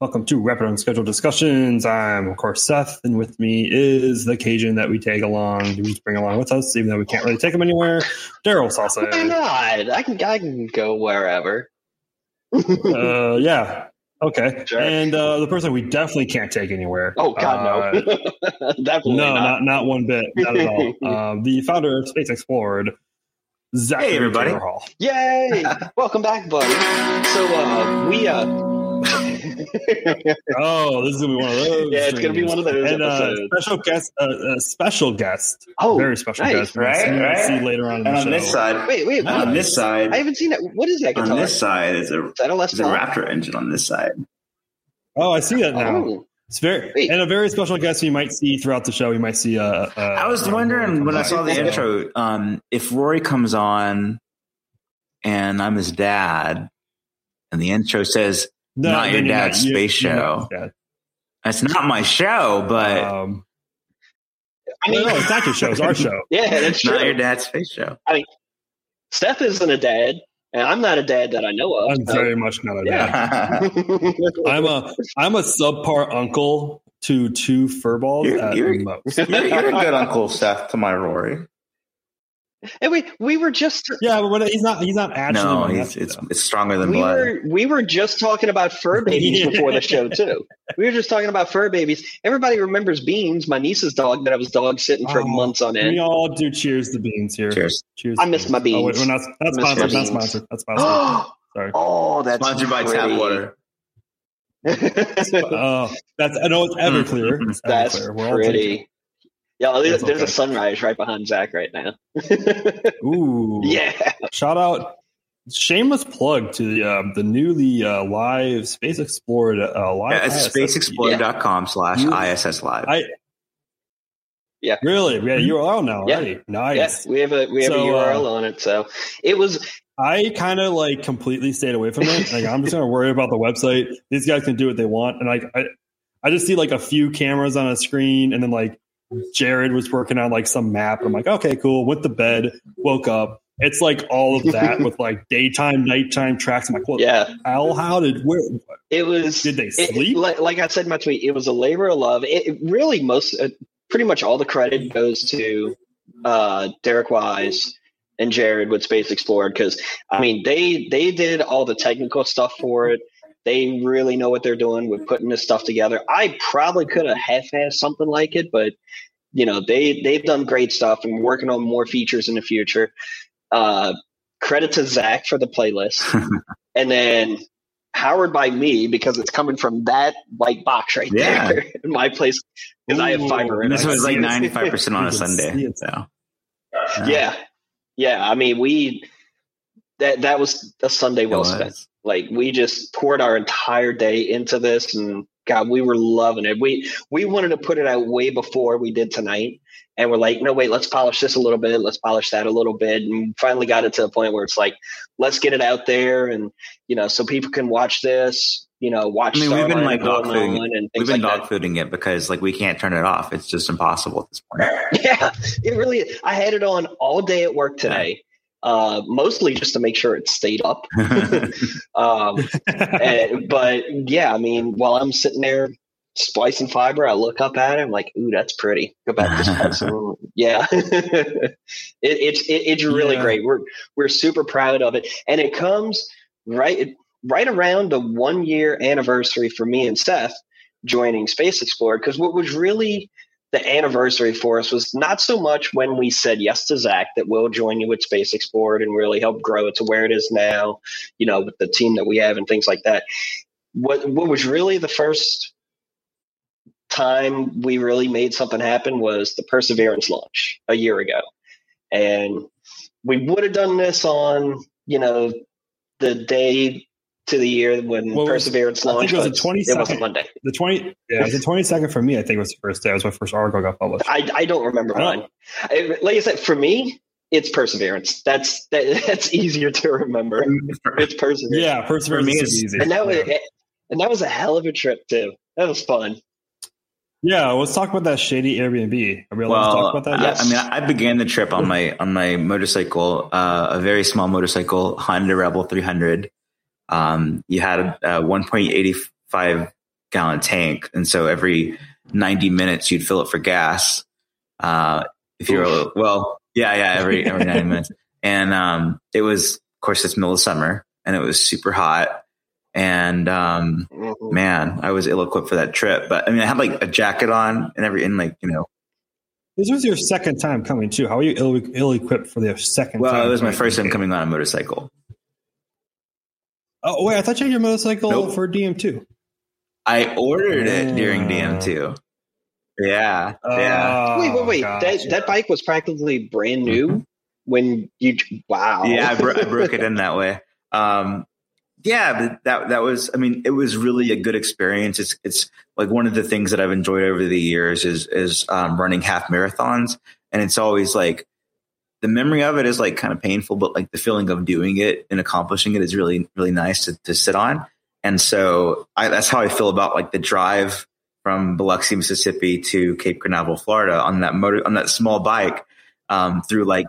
Welcome to Rapid Unscheduled Discussions. I'm, of course, Seth, and with me is the Cajun that we take along, we bring along with us, even though we can't really take him anywhere. Daryl Salsa. Why not? I can, I can go wherever. uh, yeah. Okay. Sure. And uh, the person we definitely can't take anywhere. Oh God, uh, no! Definitely no, not. not not one bit, not at all. um, the founder of Space Explored, Zachary Hey, everybody. Taylor Hall. Yay! Welcome back, buddy. So uh, we uh, Oh, this is gonna be one of those. yeah, it's gonna be one of those And uh, special guest, uh, a special guest, oh, very special nice. guest, we'll Right, see, right. see later on in the And on show. this side, wait, wait. and What? on this side, I haven't seen that. What is that guitar? on this side is a, is that a Les is a Raptor engine on this side. Oh, I see that now. Oh, It's very Wait. and a very special guest you might see throughout the show. You might see. Uh, uh, I was wondering when I saw the intro, um, if Rory comes on and I'm his dad, and the intro says No, Not your dad's you- space you're show. his dad. it's not my show, but um, I mean, no, it's not your show. It's our show. yeah, that's not your dad's space show. I mean, Steph isn't a dad, and I'm not a dad that I know of. I'm so- very much not a dad. Yeah. I'm a I'm a subpar uncle to two furballs You're- you're- you're, you're a good Uncle Seth to my Rory. And we we were just Yeah, but he's not. He's not actually. No, he's, it's though. it's stronger than we blood. were we were just talking about fur babies before the show too. We were just talking about fur babies. Everybody remembers Beans, my niece's dog that I was dog sitting for Oh, months on end. We all do cheers to beans here. Cheers. Cheers. I to miss my Oh, wait, beans. we're not. That's Miss my sponsored. Not beans. sponsored. That's sponsored. oh, Sorry. that's Sponsored by Tap. Water. Oh, that's. I know it's Everclear. Mm. It's that's Everclear. We're drinking. pretty. Yeah, there's, That's there's a sunrise right behind Zach right now. Ooh. yeah, Shout out. Shameless plug to the um, the newly uh, live Space Explored uh, live. Yeah, it's ISS. spaceexplored.com slash ISS live. I Yeah. really we had a URL now Yeah. already. Nice. yes, we have a we have So, a URL uh, on it. So it was I kind of like completely stayed away from it. Like I'm just gonna worry about the website. These guys can do what they want, and like I, I just see like a few cameras on a screen, and then like Jared was working on like some map. I'm like, okay, cool. Went to bed, woke up. It's like all of that with like daytime, nighttime tracks. I'm like, what? yeah, How? How did? Where? it was. Did they it- sleep? like, like I said in my tweet, it was a labor of love. It, it really most, uh, pretty much all the credit goes to uh, Derek Wise and Jared with Space Explored because I mean they they did all the technical stuff for it. They really know what they're doing with putting this stuff together. I probably could have half-assed something like it, but you know they they've done great stuff and working on more features in the future. Uh, credit to Zach for the playlist, and then Howard by me because it's coming from that white box right Yeah. there in my place because I have fiber in And it. this was like ninety five percent on a Sunday. see it. Yeah, yeah. I mean, we that that was a Sunday well spent. Like we just poured our entire day into this, and God, we were loving it. We we wanted to put it out way before we did tonight, and we're like, no, wait, let's polish this a little bit, let's polish that a little bit, and finally got it to the point where it's like, let's get it out there, and you know, so people can watch this. You know, watch. I mean, we've been, like, dog-fooding and we've been like dog fooding it because like we can't turn it off. It's just impossible at this point. Yeah, it really. I had it on all day at work today. Uh, mostly just to make sure it stayed up. Um, and- but yeah, I mean, while I'm sitting there splicing fiber, I look up at it. I'm like, "Ooh, that's pretty." Go back to splicing. yeah, it, it's it, it's really Yeah. great. We're we're super proud of it, and it comes right right around the one year anniversary for me and Seth joining Space Explored. Because what was really the anniversary for us was not so much when we said yes to Zach that we'll join you with Space Explored and really help grow it to where it is now, you know, with the team that we have and things like that. What what was really the first time we really made something happen was the Perseverance launch a year ago. And we would have done this on, you know, the day to the year when Well, it Perseverance I think launched. it was the but 22nd. It wasn't Monday. the twenty. Yeah, it was the twenty second for me. I think was the first day. It was my first article got published. I, I don't remember I mine. don't- I- Like I said, for me, it's perseverance. That's that, that's easier to remember. It's perseverance. Yeah, perseverance For me, is it's- easy. and that was yeah. and that was a hell of a trip too. That was fun. Yeah, let's talk about that shady Airbnb. Are we allowed to talk about that? I- I, mean, I began the trip on my on my motorcycle, uh, a very small motorcycle, Honda Rebel 300. Um, you had a 1.85 gallon tank, and so every ninety minutes you'd fill it for gas. Uh, if you're well, yeah, yeah, every every ninety minutes, and um, it was of course it's middle of summer, and it was super hot. And um, Mhm. man, I was ill equipped for that trip. But I mean, I had like a jacket on and every, and like you know, This was your second time coming too. How are you ill, ill equipped for the second well, it was my first time coming on a motorcycle. Oh wait, I thought you had your motorcycle Nope. for DM two. I ordered it during Ah. DM2. Yeah, yeah, Wait, wait, wait. gotcha. That that bike was practically brand new Mhm. when you. Wow. yeah. I, bro- I broke it in that way. Um, yeah, but that that was. I mean, it was really a good experience. It's it's like one of the things that I've enjoyed over the years is is um, running half marathons, and it's always like the memory of it is like kind of painful, but like the feeling of doing it and accomplishing it is really really nice to, to sit on. And so I, that's how I feel about like the drive from Biloxi, Mississippi to Cape Canaveral, Florida on that motor on that small bike um, through like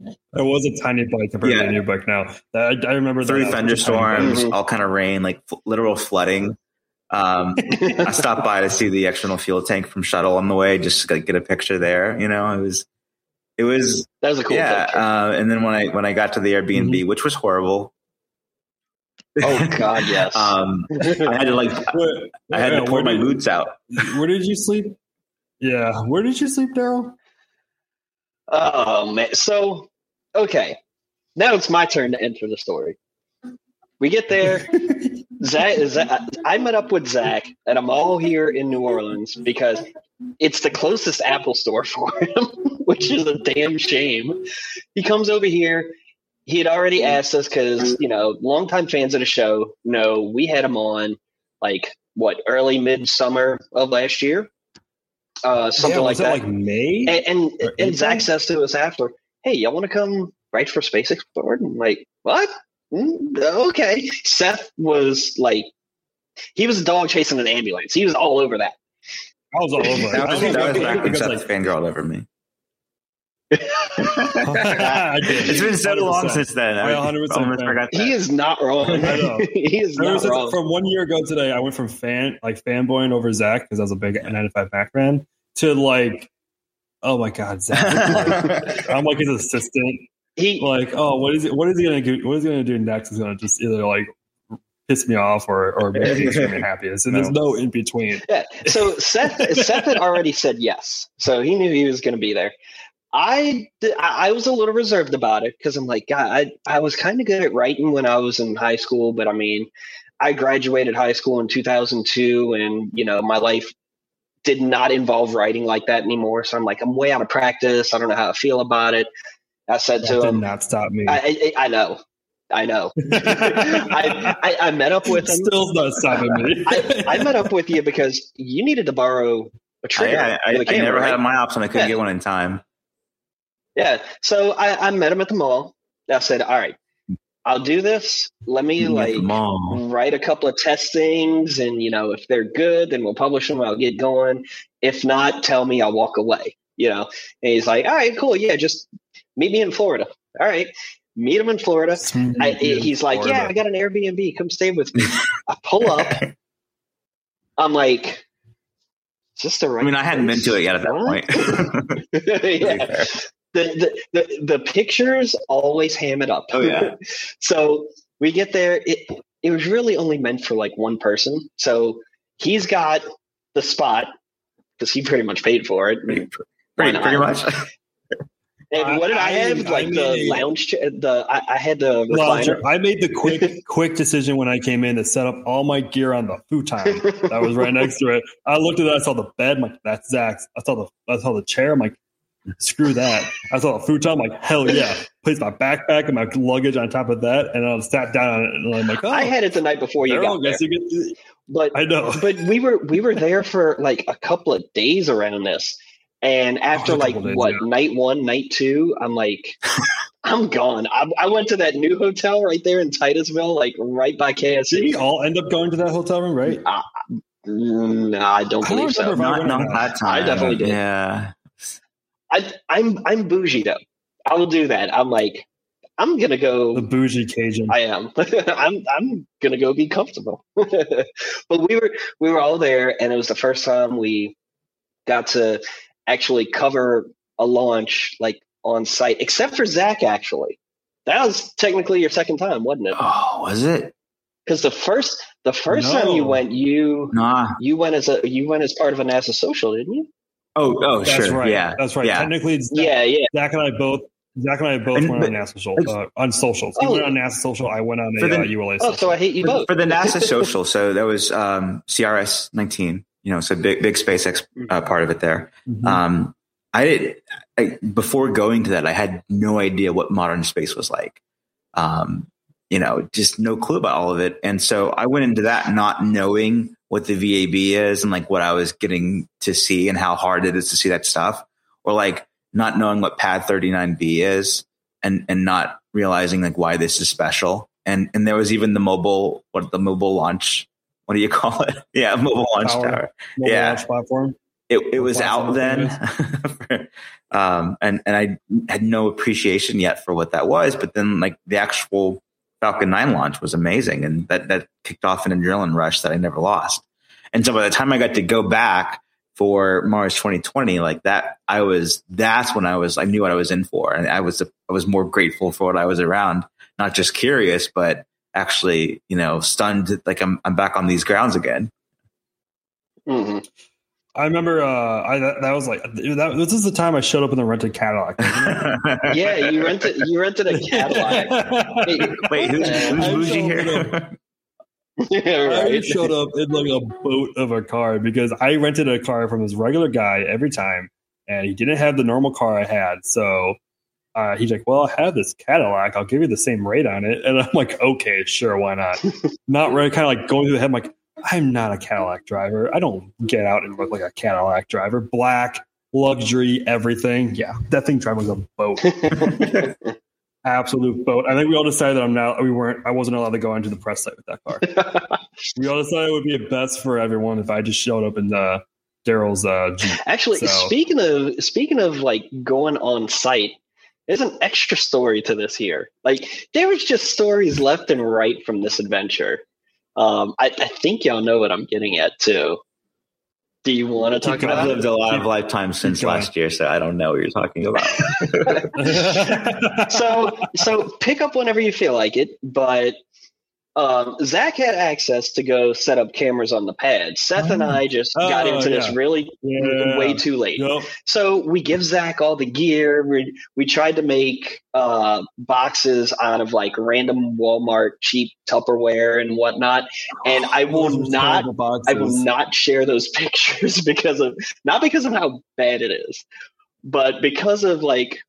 It was a tiny bike compared Yeah. to the new bike now. I, I remember through that. That was a tiny thunderstorms, all kind of rain, like f- literal flooding. Um, I stopped by to see the external fuel tank from shuttle on the way, just to like, get a picture there. You know, it was, it was, that was a cool yeah. Uh, and then when I when I got to the Airbnb, which was horrible. oh God, yes. um, I had to like, Where, I had to yeah, pull where my did- boots out. Where did you sleep? Yeah, where did you sleep, Daryl? Oh man. So okay. Now it's my turn to enter the story. We get there. Zach, Zach, I met up with Zach, and I'm all here in New Orleans because it's the closest Apple store for him, which is a damn shame. He comes over here. He had already asked us because you know, longtime fans of the show know we had him on like what early midsummer of last year, uh, something yeah, like was that. like May? And and, Or and Zach says to us after, "Hey, y'all want to come write for Space Explored?" And I'm like, "What? Mm, okay." Seth was like, he was a dog chasing an ambulance. He was all over that. I was all over. That was, don't know that was if back when because, Seth like, fangirled over me. It's been so 100%. long since then. I I 100% almost fan. forgot that. He is not wrong. I know. he is Ever not wrong. from one year ago today, I went from fan like fanboying over Zach because I was a big 9to5Mac fan to like, oh my god, Zach! I'm like his assistant. he Like, oh, what is it? What is he gonna do? What is he gonna do next? Is gonna just either like piss me off or or make me extremely happy. And there's no in between. Yeah. So Seth Seth had already said yes, so he knew he was going to be there. I I I was a little reserved about it because I'm like, God, I I was kind of good at writing when I was in high school, but I mean, I graduated high school in 2002, and you know, my life did not involve writing like that anymore. So I'm like, I'm way out of practice. I don't know how I feel about it. I said That to did him, not stop me. I, I, I know, I know. I, I I met up with him. Still not stopping me. I, I met up with you because you needed to borrow a trigger. I, I, for the I never camera, had my ops and I couldn't Yeah. get one in time. Yeah. So I, I met him at the mall. I said, "All right, I'll do this. Let me You can get like write a couple of test things, and you know, if they're good, then we'll publish them. I'll get going. If not, tell me. I'll walk away. You know." And he's like, "All right, cool. Yeah, just meet me in Florida. All right." Meet him in Florida. I, he's like, "Yeah, I got an Airbnb. Come stay with me." I pull up. I'm like, "Is this the right?" I mean, I hadn't been to it yet at that What? point. yeah. The, the, the, the pictures always ham it up. Oh, yeah. so we get there. It, it was really only meant for like one person. So he's got the spot because he pretty much paid for it. pretty, pretty, pretty much. And what did I, I- have? I Like the lounge chair. The I, I had the recliner. I made the quick quick decision when I came in to set up all my gear on the futon that was right next to it. I looked at that, I saw the bed, I'm like that's Zach's. I saw the I saw the chair, I'm like, screw that. I saw the futon, I'm like, hell yeah. Placed my backpack and my luggage on top of that, and I sat down on it, and I'm like, oh, I had it the night before you got there. you get But I know. but we were we were there for like a couple of days around this and after Oh, like couple days, what yeah. night one night two i'm like i'm gone I, I went to that new hotel right there in titusville like right by Did ksc we all end up going to that hotel room, right? Mm, no i don't I don't believe so I not, went not or not. that time. I definitely did. Yeah. I, i'm i'm bougie though i will do that i'm like I'm gonna go The bougie Cajun. I am. I'm I'm gonna go be comfortable. but we were we were all there, and it was the first time we got to actually cover a launch like on site, except for Zach. Actually, that was technically your second time, wasn't it? Oh, was it? Because the first the first time you went, you Nah. you went as a you went as part of a NASA social, didn't you? Oh, oh, That's sure. right. Yeah, That's right. Yeah. Technically, it's Yeah, yeah. Zach and I both. Zach and I both And- went on NASA social, uh, on socials. He Oh. went on NASA social. I went on For a the- uh, ULA Oh, social. so I hate you for, both. for the NASA social. So that was um, CRS 19. You know, so big, big SpaceX uh, part of it there. Mhm. Um, I did I, before going to that. I had no idea what modern space was like. Um, you know, just no clue about all of it. And so I went into that not knowing what the VAB is and like what I was getting to see and how hard it is to see that stuff, or like not knowing what Pad 39B is and and not realizing like why this is special. And and there was even the mobile what the mobile launch. What do you call it? Yeah, mobile launch Tower. tower Mobile yeah. launch platform. it, it was platform out then um and and i had no appreciation yet for what that was but then like the actual falcon 9 launch was amazing and that that kicked off an adrenaline rush that i never lost and so by the time i got to go back for mars 2020 like that i was that's when i was i knew what i was in for and i was i was more grateful for what i was around not just curious but actually you know stunned like i'm, I'm back on these grounds again hmm I remember. Uh, I that, that was like that, this is the time I showed up in the rented Cadillac. Yeah, you rented you rented a Cadillac. Hey, Wait, who's, who's bougie here? yeah, I showed up in like a boat of a car because I rented a car from this regular guy every time, and he didn't have the normal car I had. So uh, he's like, "Well, I have this Cadillac. I'll give you the same rate on it." And I'm like, "Okay, sure, why not?" not really, kind of like going through the head. I'm like, "I'm not a Cadillac driver. I don't get out and look like a Cadillac driver. Black, luxury, everything. Yeah, that thing driving was a boat, absolute boat. I think we all decided that I'm not. we weren't. I wasn't allowed to go into the press site with that car." We all decided it would be best for everyone if I just showed up in uh, Daryl's uh, Jeep. Actually, So- speaking of speaking of like going on site, there's an extra story to this here. Like there was just stories left and right from this adventure. Um, I, I think y'all know what I'm getting at too. Do you want to talk Keep I've lived a lot of lifetimes since going. last year, so I don't know what you're talking about. so so pick up whenever you feel like it but um, Zach had access to go set up cameras on the pad. Seth and Oh. I just got Oh, into this really Yeah. way too late. Yep. So we give Zach all the gear. We we tried to make uh, boxes out of like random Walmart cheap Tupperware and whatnot. And I will not. I will not share those pictures because of not because of how bad it is, but because of like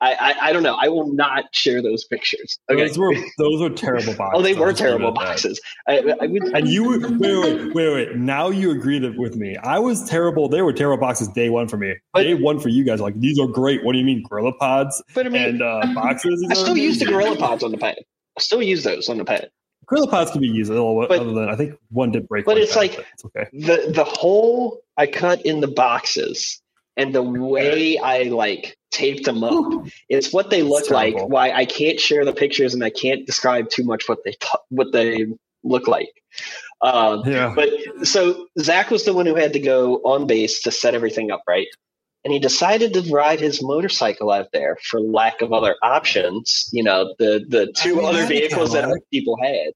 I I, I don't know. I will not share those pictures. Okay. Those were those were terrible boxes. Oh, they were just leave it terrible boxes. I, I would, And you were wait, wait, wait, wait. Now you agreed with me. I was terrible. They were terrible boxes day one for me. But- day one for you guys. Like these are great. What do you mean, Gorilla Pods but I mean, and uh, boxes? I still use the. Gorilla Pods on the pad. I still use those on the pad. Gorilla Pods can be used a little bit But- other than I think one did break. but it's like- it's okay. the the hole I cut in the boxes and the way I like taped them up. It's what they look like. Why I can't share the pictures and I can't describe too much what they t- what they look like. Um, Yeah. but so Zach was the one who had to go on base to set everything up, right? And he decided to ride his motorcycle out there for lack of other options. You know, the the two mean, other vehicles that Cadillac. people had.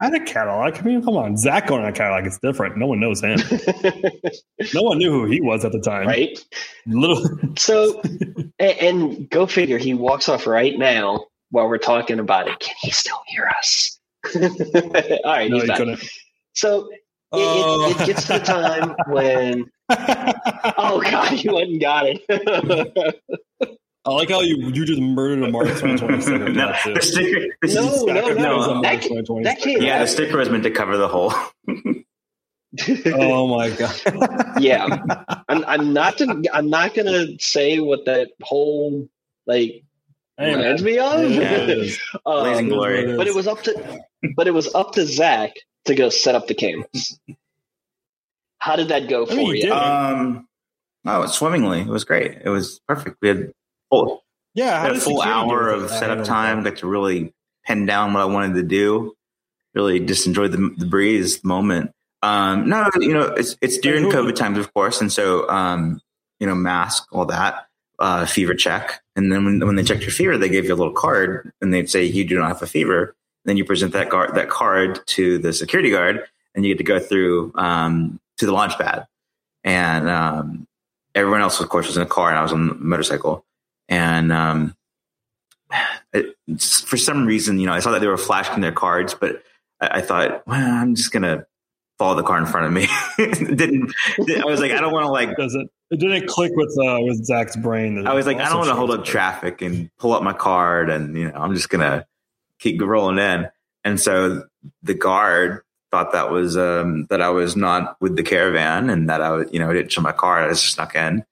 I had a Cadillac. I mean, come on, Zach going on a Cadillac is different. No one knows him. no one knew who he was at the time. right? Little. So, and, and go figure, he walks off right now while we're talking about it. Can he still hear us? All right, no, he's he back. couldn't. So it, Oh. it, it oh. gets to the time when oh god, you went and got it. I like how you you just murdered a Mars 2020 sticker. no, the sticker. This No, is, no, no, no. That ca- that can't- Yeah, the sticker was meant to cover the hole. Oh my god. yeah, I'm, I'm not. To, I'm not gonna say what that whole like Hey, man. reminds me of. Yeah, it is. Um, Blazing glory. but it was up to but it was up to Zach to go set up the cameras. How did that go for I mean, you? Um, oh, swimmingly, it was great. It was perfect. We had full, Yeah, had a full hour of setup time. Got to really pen down what I wanted to do. Really just enjoyed the, the breeze the moment. Um, no, you know, it's it's during COVID times, of course, and so um, you know, mask, all that, uh, fever check, and then when when they checked your fever, they gave you a little card, and they'd say you do not have a fever. Then you present that card that card to the security guard, and you get to go through um, to the launch pad. And um, everyone else, of course, was in a car, and I was on a motorcycle. And um, it, for some reason, you know, I saw that they were flashing their cards, but I, I thought, well, I'm just gonna follow the car in front of me. didn't I was like, I don't want to like. Doesn't It didn't click with uh, with Zach's brain. I was like, I don't want to hold up traffic and pull up my card, and you know, I'm just gonna keep rolling in. And so the guard thought that was um, that I was not with the caravan, and that I was, you know, I didn't show my card. I just snuck in,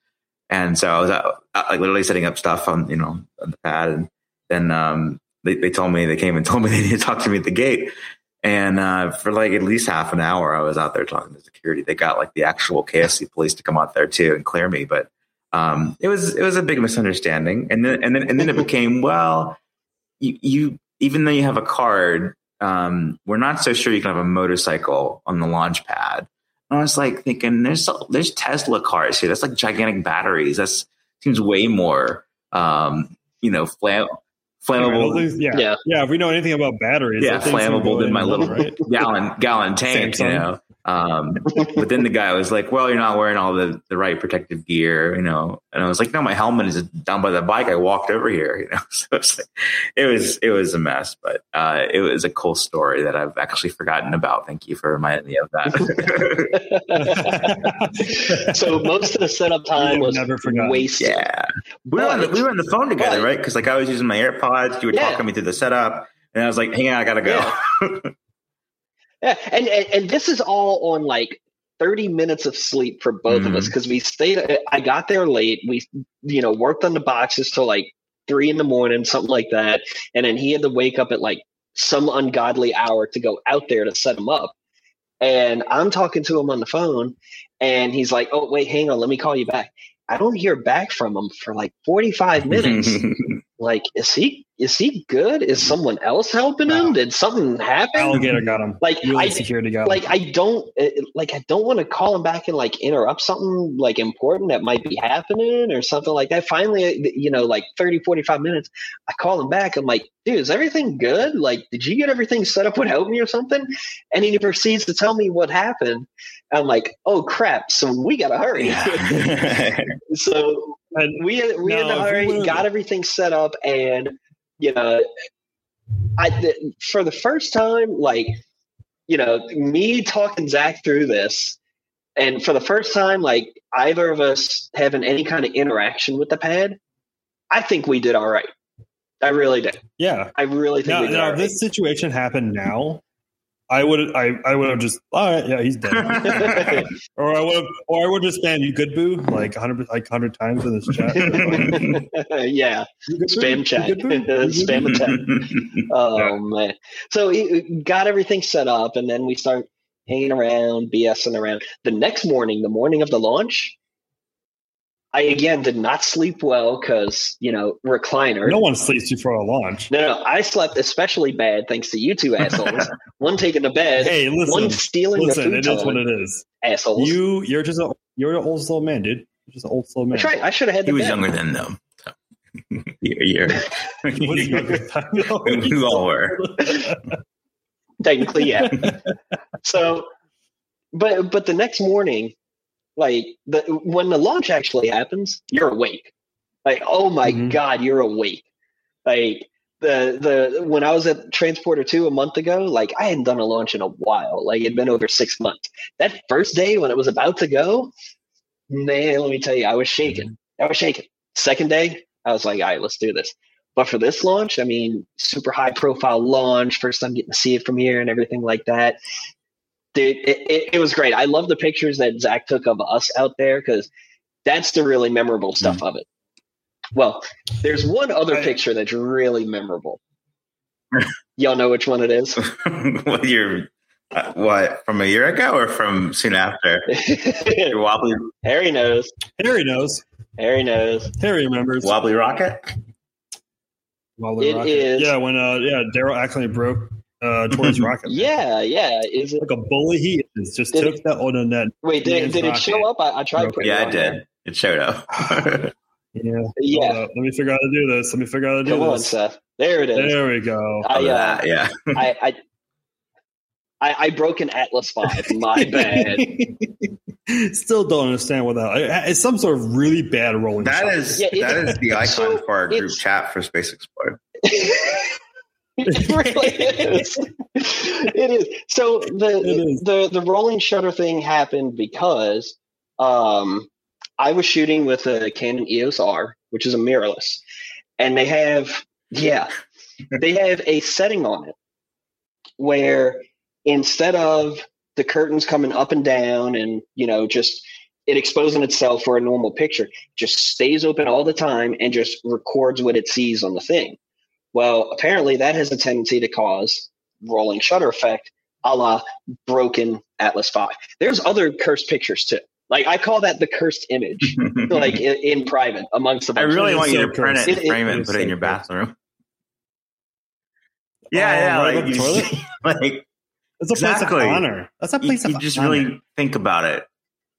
and so I was uh, like literally setting up stuff on you know on the pad, and then um, they, they told me they came and told me they needed to talk to me at the gate, and uh, for like at least half an hour, I was out there talking to security. They got like the actual KSC police to come out there too and clear me. But um, it was it was a big misunderstanding. And then and then and then it became well, you, you even though you have a card, um, we're not so sure you can have a motorcycle on the launch pad. And I was like thinking, there's there's Tesla cars here. That's like gigantic batteries. That seems way more, um, you know, flam- flammable. Yeah, yeah, yeah. If we know anything about batteries, yeah, flammable than my little right? gallon gallon tank. You know, um, but then the guy was like, "Well, you're not wearing all the, the right protective gear, you know." And I was like, "No, my helmet is down by the bike. I walked over here, you know." So it was like, it was, it was a mess, but uh, it was a cool story that I've actually forgotten about. Thank you for reminding me of that. so most of the setup time was never wasted. Yeah, we were on the, we were on the phone together, but, right? Because like I was using my AirPods, you were yeah. talking me through the setup, and I was like, "Hang on, I gotta go." Yeah. Yeah, and, and and this is all on like 30 minutes of sleep for both mm-hmm. of us because mm-hmm. we stayed i got there late we you know worked on the boxes till like three in the morning something like that and then he had to wake up at like some ungodly hour to go out there to set him up and i'm talking to him on the phone and he's like oh wait hang on let me call you back i don't hear back from him for like 45 minutes like is he is he good? Is someone else helping him? Did something happen? Alligator got him. Like I, security got him. Like I don't eh, like I don't want to call him back and like interrupt something like important that might be happening or something like that. Finally, eh, you know, like 30, 45 minutes, I call him back. I'm like, dude, is everything good? Like, did you get everything set up without me or something? And he proceeds to tell me what happened. I'm like, oh crap! So we gotta hurry. So and we we no, had hurry, got everything set up, and you know, I for the first time, like, you know, me talking Zach through this, and for the first time, like either of us having any kind of interaction with the pad, I think we did all right. I really did. Yeah, I really think. Now, now this situation happened now, I would I, I would have just all right yeah he's dead. Or I would have or I would just spam you good boo? Like hundred like hundred times in this chat. Yeah. Spam chat. spam the chat. Oh man. So he got everything set up and then we start hanging around BSing around. The next morning the morning of the launch I again did not sleep well because you know recliner. No one sleeps before a launch. No, no, I slept especially bad thanks to you two assholes. one taking the bed. Hey, listen, one stealing listen, the It is what it is. Assholes. You, you're just a, you're an old slow man, dude. You're just an old slow man. That's right. I should have had. He was bed. younger than them. So. you're, you're we all were. Technically, yeah. so, but but the next morning like the when the launch actually happens, you're awake. Like, oh my mm-hmm. god, you're awake. Like the the when I was at Transporter Two a month ago, like I hadn't done a launch in a while. Like it'd been over six months. That first day when it was about to go, man, let me tell you, I was shaking. Mm-hmm. I was shaking. Second day, I was like, all right, let's do this. But for this launch, I mean, super high profile launch, first time getting to see it from here and everything like that dude, it, it, it, was great. I love the pictures that Zach took of us out there because that's the really memorable stuff mm. of it. Well, there's one other picture that's really memorable. Y'all know which one it is? well, you're uh, what from a year ago or from soon after? You're wobbly. Harry knows. Harry knows. Harry knows. Harry remembers. Wobbly rocket. While the It rocket. is- Yeah, when uh, yeah, Daryl accidentally broke uh, Tory's rocket. Yeah, yeah. Is it? like a bully. He is just Did took that on the net. Wait, did, Man's did it rocket. show up? I, I tried. Putting Yeah, it it on there. did. It showed up. Yeah. Hold Yeah, up. Let me figure out how to do this. Let me figure out how to do come on. Seth. There it is. There we go. I, uh, that, yeah. I, I, I, I broke an Atlas Five. My bad. Still don't understand what that. It's some sort of really bad rolling. That shot. is yeah, that is the icon so for our group chat for Space Explored. it really is. It is. So the is. the the rolling shutter thing happened because um, I was shooting with a Canon EOS R, which is a mirrorless, and they have yeah, they have a setting on it where instead of the curtains coming up and down and you know just it exposing itself for a normal picture just stays open all the time and just records what it sees on the thing well apparently that has a tendency to cause rolling shutter effect a la broken atlas 5 there's other cursed pictures too like i call that the cursed image like in, in private amongst the I really want you so to print it, cursed. and frame it, It and put it in your bathroom. Oh, Yeah, yeah, right like above the you toilet? like It's a place Exactly. of honor. That's a place you of just honor. really think about it.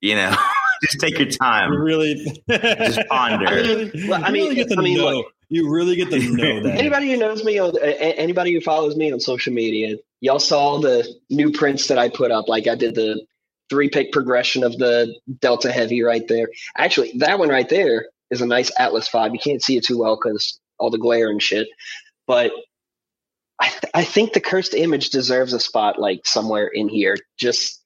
You know, just take your You time. really Just ponder. You really, Well, I mean, really get to I mean, know. look. you really get to know that. anybody who knows me on a- a- anybody who follows me on social media y'all saw the new prints that i put up like i did the three pick progression of the delta heavy right there actually that one right there is a nice atlas 5 you can't see it too well because all the glare and shit but I, th- I think the cursed image deserves a spot like somewhere in here just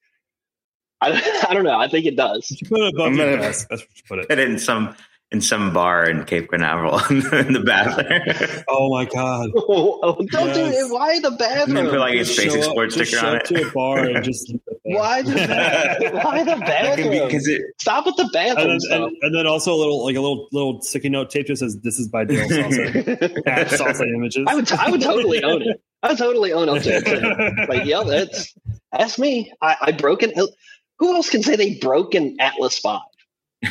I, I don't know i think it does You put it above I'm your gonna- desk. That's what you put it. Put it in some in some bar in Cape Canaveral in the bathroom. Oh my god! oh, don't do it why the And bathroom put like a Just Space show up- Explorer sticker show on up it. to a bar and just leave it there. why the, ba- why the bathroom because it Stop with the bathroom And then, and, and then also a little like a little little sticky note tape that says "This is by Dale Salsa." Salsa Images. I would, I would totally own it. I would totally own it. Like, yeah, that's that's me. I, I broke an. Who else can say they broke an Atlas Five?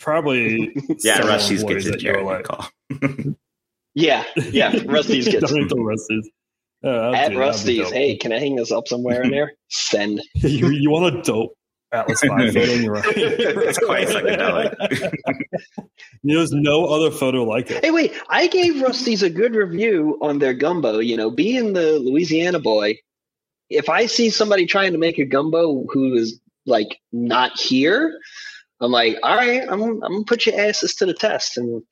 Probably yeah, Rusty's employees gets it. at your Jared, call. Yeah, yeah. Rusty's gets Don't tell Rusty's. Uh, at do- Rusty's. Hey, can I hang this up somewhere in there? Send. you, you want a dope Atlas Five photo? and You're right. It's quite psychedelic. There's no other photo like it. Hey, wait. I gave Rusty's a good review on their gumbo. You know, being the Louisiana boy, if I see somebody trying to make a gumbo who is like not here, I'm like, all right, I'm I'm gonna put your asses to the test, and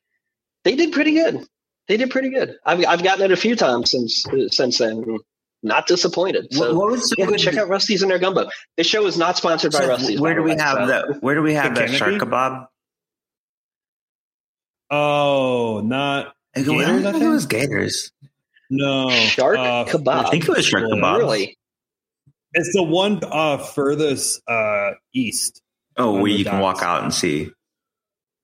they did pretty good. They did pretty good. I've I've gotten it a few times since since then. Not disappointed. So what was yeah, go check out Rusty's and their gumbo. This show is not sponsored by So Rusty's. where do we way, have so- that? Where do we have The that shark canopy? kebab? Oh, not I Gators, I think it was Gators. no Shark uh, kebab. I think it was shark Yeah. kebab. Really? It's the one uh, furthest uh, east. Oh, where you can walk out and see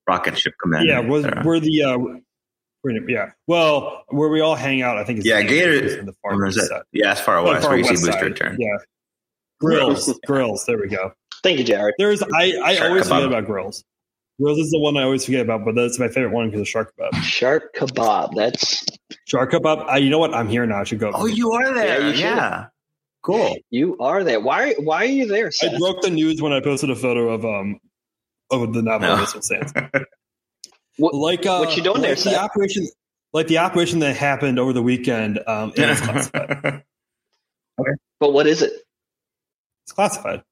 rocket ship command. yeah, we're, we're the uh, we're in- yeah. Well, where we all hang out, I think is Yeah, Gators Gator- in the far west side. Yeah, as far Oh, west far where you see west booster side. return. Yeah, grills, grills. There we go. Thank you, Jared. There's I I Shark always kebab. forget about grills. Grills is the one I always forget about, but that's my favorite one because of shark kebab. Shark kebab. That's Shark kebab. Uh, you know what? I'm here now. I should go. Oh, you are there. Yeah, Yeah. you should. Cool. you are there. Why? Why are you there? I broke the news when I posted a photo of um of the Navajo No. missile sands. What- like uh, what you doing there, like the Seth? operation, like the operation that happened over the weekend. Um, it is classified. Okay, but what is it? It's classified.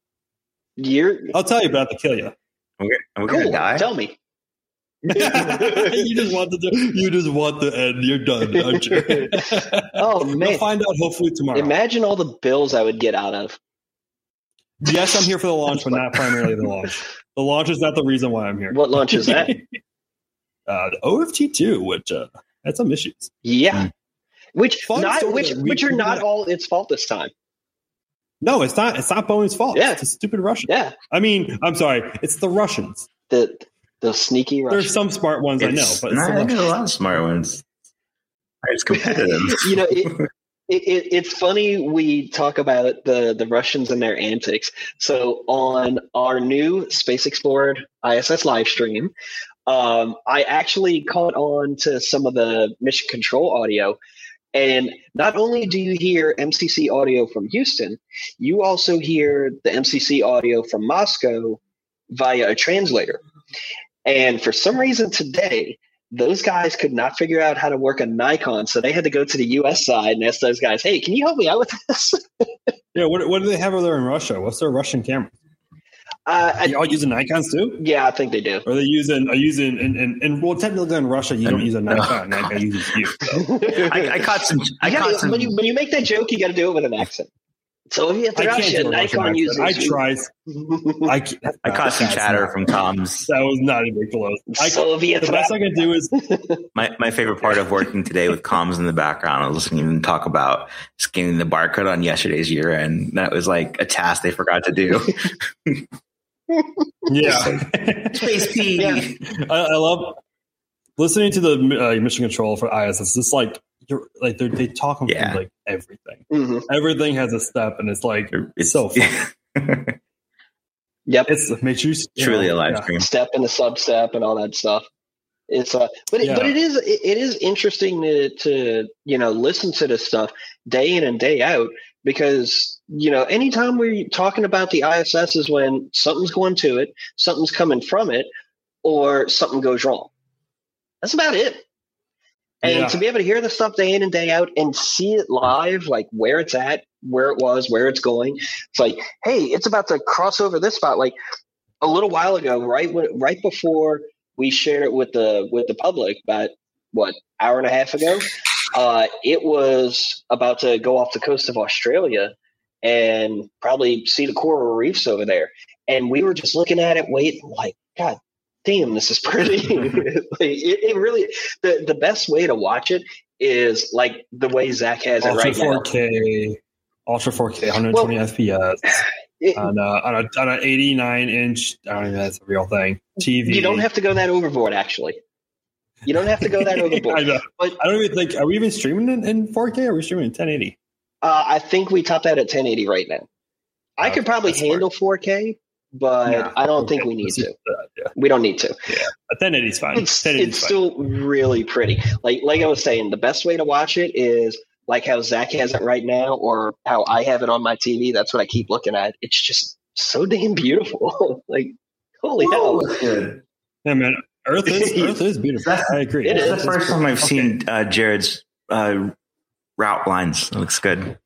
You're I'll tell you, but I have to kill you. Are we cool. gonna die? Tell me. you just want the you just want the end. You're done, aren't you? Oh We'll man! find out hopefully tomorrow. Imagine all the bills I would get out of. yes, I'm here for the launch, but not primarily the launch. The launch is not the reason why I'm here. What launch is that? uh, the OFT two, which uh, had some issues. Yeah. Which Fun not which which are not all its fault this time. No, it's not. It's not Boeing's fault. Yeah. It's the stupid Russians. Yeah. I mean, I'm sorry. It's the Russians. The the sneaky rush. There's some smart ones I know, It's- but it's nah, the there's a lot of smart ones. It's competitive. you know, it, it, it, it's funny we talk about the the Russians and their antics. So on our new Space Explored ISS live stream, um, I actually caught on to some of the mission control audio. And not only do you hear MCC audio from Houston, you also hear the MCC audio from Moscow via a translator. And for some reason today, those guys could not figure out how to work a Nikon, so they had to go to the U.S. side and ask those guys, "Hey, can you help me out with this?" yeah, what, what do they have over there in Russia? What's their Russian camera? Uh, Are y'all using Nikons too? yeah, I think they do. Are they using are using and, and, and well technically in Russia you don't use a Nikon, Nikon uses you. So. I, I caught some. I You gotta- caught some. when you when you make that joke, you got to do it with an accent. Soviet I can't Russia, do a Russian Nikon accent. uses. I tried. I, can't- I caught some chatter not- from Tom's. That was not even close. I, Soviet the best I can do is My, my favorite part of working today with comms in the background, I was listening to them talk about scanning the barcode on yesterday's year end. That was like a task they forgot to do. yeah. Space P. Yeah. I, I love listening to the uh, mission control for ISS. It's just like you're like they're, they talk about Yeah. like everything. Mhm. Everything has a step, and it's like It's so fun. Yep. it's makes you you truly know, a live yeah. stream. step and the sub step and all that stuff. It's uh, but it, Yeah. but it is it, it is interesting to to you know listen to this stuff day in and day out because you know anytime we're talking about the ISS is when something's going to it, something's coming from it, or something goes wrong. That's about it. And Yeah. to be able to hear the stuff day in and day out and see it live, like where it's at, where it was, where it's going, it's like, hey, it's about to cross over this spot. Like a little while ago, right when, right before we shared it with the with the public, about what hour and a half ago, uh, it was about to go off the coast of Australia and probably see the coral reefs over there. And we were just looking at it, waiting, like, God damn, this is pretty. like, it, it really the the best way to watch it is like the way Zach has it right now. 4K, Ultra 4K, 120 FPS It- on a, on a on an 89 inch. I don't even know if that's a real thing. TV. you don't have to go that overboard, actually. You don't have to go that I, overboard. know. But I don't even think. Are we even streaming in, in 4K? Or are we streaming in 1080? uh, I think we top that at 1080 right now. I Okay, could probably smart. handle 4K, but Yeah, I don't think we need to. just, yeah, We don't need to. A 1080 is fine. It's 1080 it's fine. still really pretty. Like like I was saying, the best way to watch it is like how Zach has it right now, or how I have it on my TV. That's what I keep looking at. It's just so damn beautiful. like holy hell! Good. Yeah, man. Earth is Earth is beautiful. I agree. It's is. the first time I've Okay. seen uh, Jared's uh, route lines. It looks good.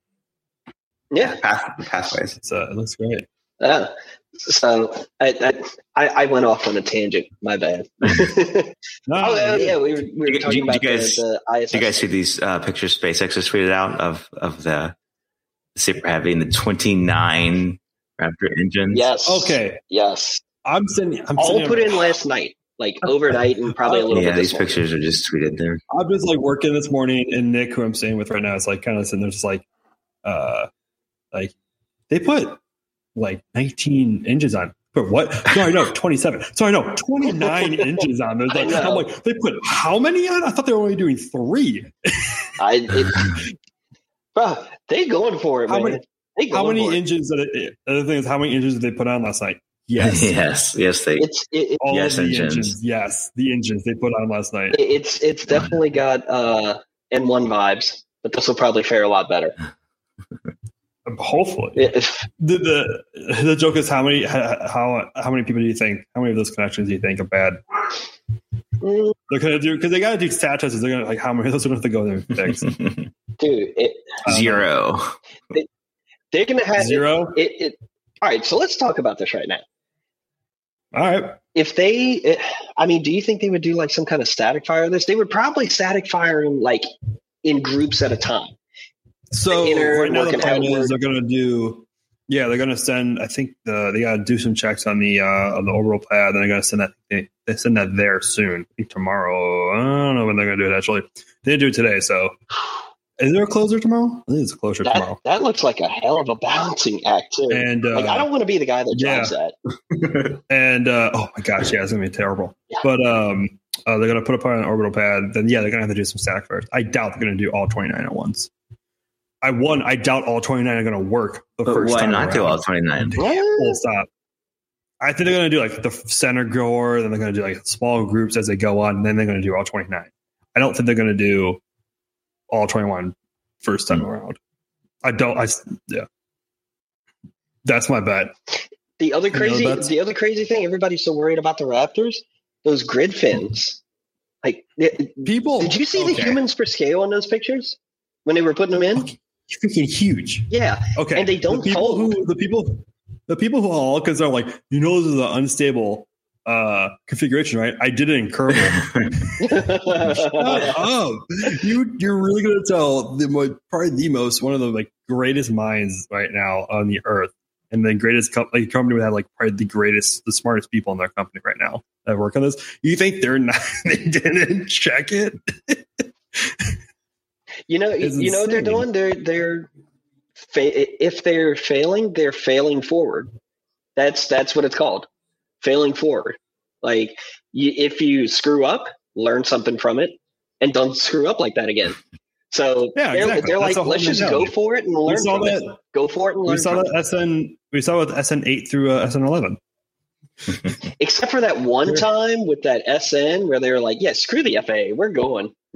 Yeah. Path, pathways. It's, uh, it looks great. Uh, so I, I I went off on a tangent. My bad. No, Oh, yeah, we were, we were Do you- talking do you about guys- the, the Do you guys see these uh, pictures SpaceX has tweeted out of of the Super Heavy and the 29 Raptor engines? Yes. Okay. Yes. I'm sending. I'm All sending, put in last night, like overnight, and probably a little Yeah, bit. these morning. pictures are just tweeted there. I'm just like working this morning, and Nick, who I'm staying with right now, is like kind of sitting there, just like, uh, like they put like 19 inches on. But what? Sorry, no, 27. Sorry, no, 29 inches on. There's like, I'm like, they put how many on? I thought they were only doing three. I, it, bro, they going for it, How man. many- How many for inches? It, the other thing is, how many inches did they put on last night? Yes. yes, yes, they. It's it, it, All Yes, the engines. engines. Yes, the engines they put on last night. it's it's definitely got uh N1 vibes, but this will probably fare a lot better. Hopefully, It- the, the the joke is how many how how many people do you think how many of those connections do you think are bad? mm, They're gonna do because they gotta do stat tests. They're gonna like how many of those are gonna have to go there and fix. dude, it, Zero. they're gonna have Zero. It, it. All right, so let's talk about this right now. All right. If they, it, I mean, do you think they would do like some kind of static fire? This they would probably static fire in like in groups at a time. So inner right now the plan is they're gonna do. Yeah, they're gonna send. I think the they gotta do some checks on the uh on the orbital pad. Then they're gonna send that. They, they send that there soon. I think tomorrow. I don't know when they're gonna do it. Actually, they do it today. So, is there a closer tomorrow? I think it's a closer That tomorrow. that looks like a hell of a balancing act too. And uh, like I don't want to be the guy that yeah. that. and uh, oh my gosh, yeah, it's gonna be terrible. Yeah. But um, uh, they're gonna put up on an orbital pad. Then yeah, they're gonna have to do some stack first. I doubt they're gonna do all twenty nine at once. I one, I doubt all twenty nine are gonna work the But first why time. Why not do all 29? Full stop. I think they're going to do like the center grower, then they're going to do like small groups as they go on, and then they're going to do all 29. I don't think they're going to do all 21 first time Hmm. around. I don't. I yeah. That's my bet. The other know, crazy, that's- the other crazy thing, everybody's so worried about the Raptors. Those grid fins. Like, People, did you see the humans per scale on those pictures when they were putting them in? Okay. Freaking huge? Yeah, Okay, And they don't The people fold. who the people, the people who all because they're like, you know, this is an unstable uh configuration, right? I did it in Kerbal. Shut up. You you're really gonna tell the mo- probably the most one of the like greatest minds right now on the earth, and the greatest co- like company would have like probably the greatest, the smartest people in their company right now that work on this. You think they're not? They didn't check it. You know, It's you know what they're doing. They're they're fa- if they're failing, they're failing forward. That's that's what it's called, failing forward. Like you, if you screw up, learn something from it, and don't screw up like that again. So Yeah, they're, exactly. they're like, let's just go for it and We learn saw from it. Go for it and learn. We saw from that SN. We saw with SN eight through uh, SN eleven. Except for that one time with that SN where they were like, yeah, screw the FAA, we're going.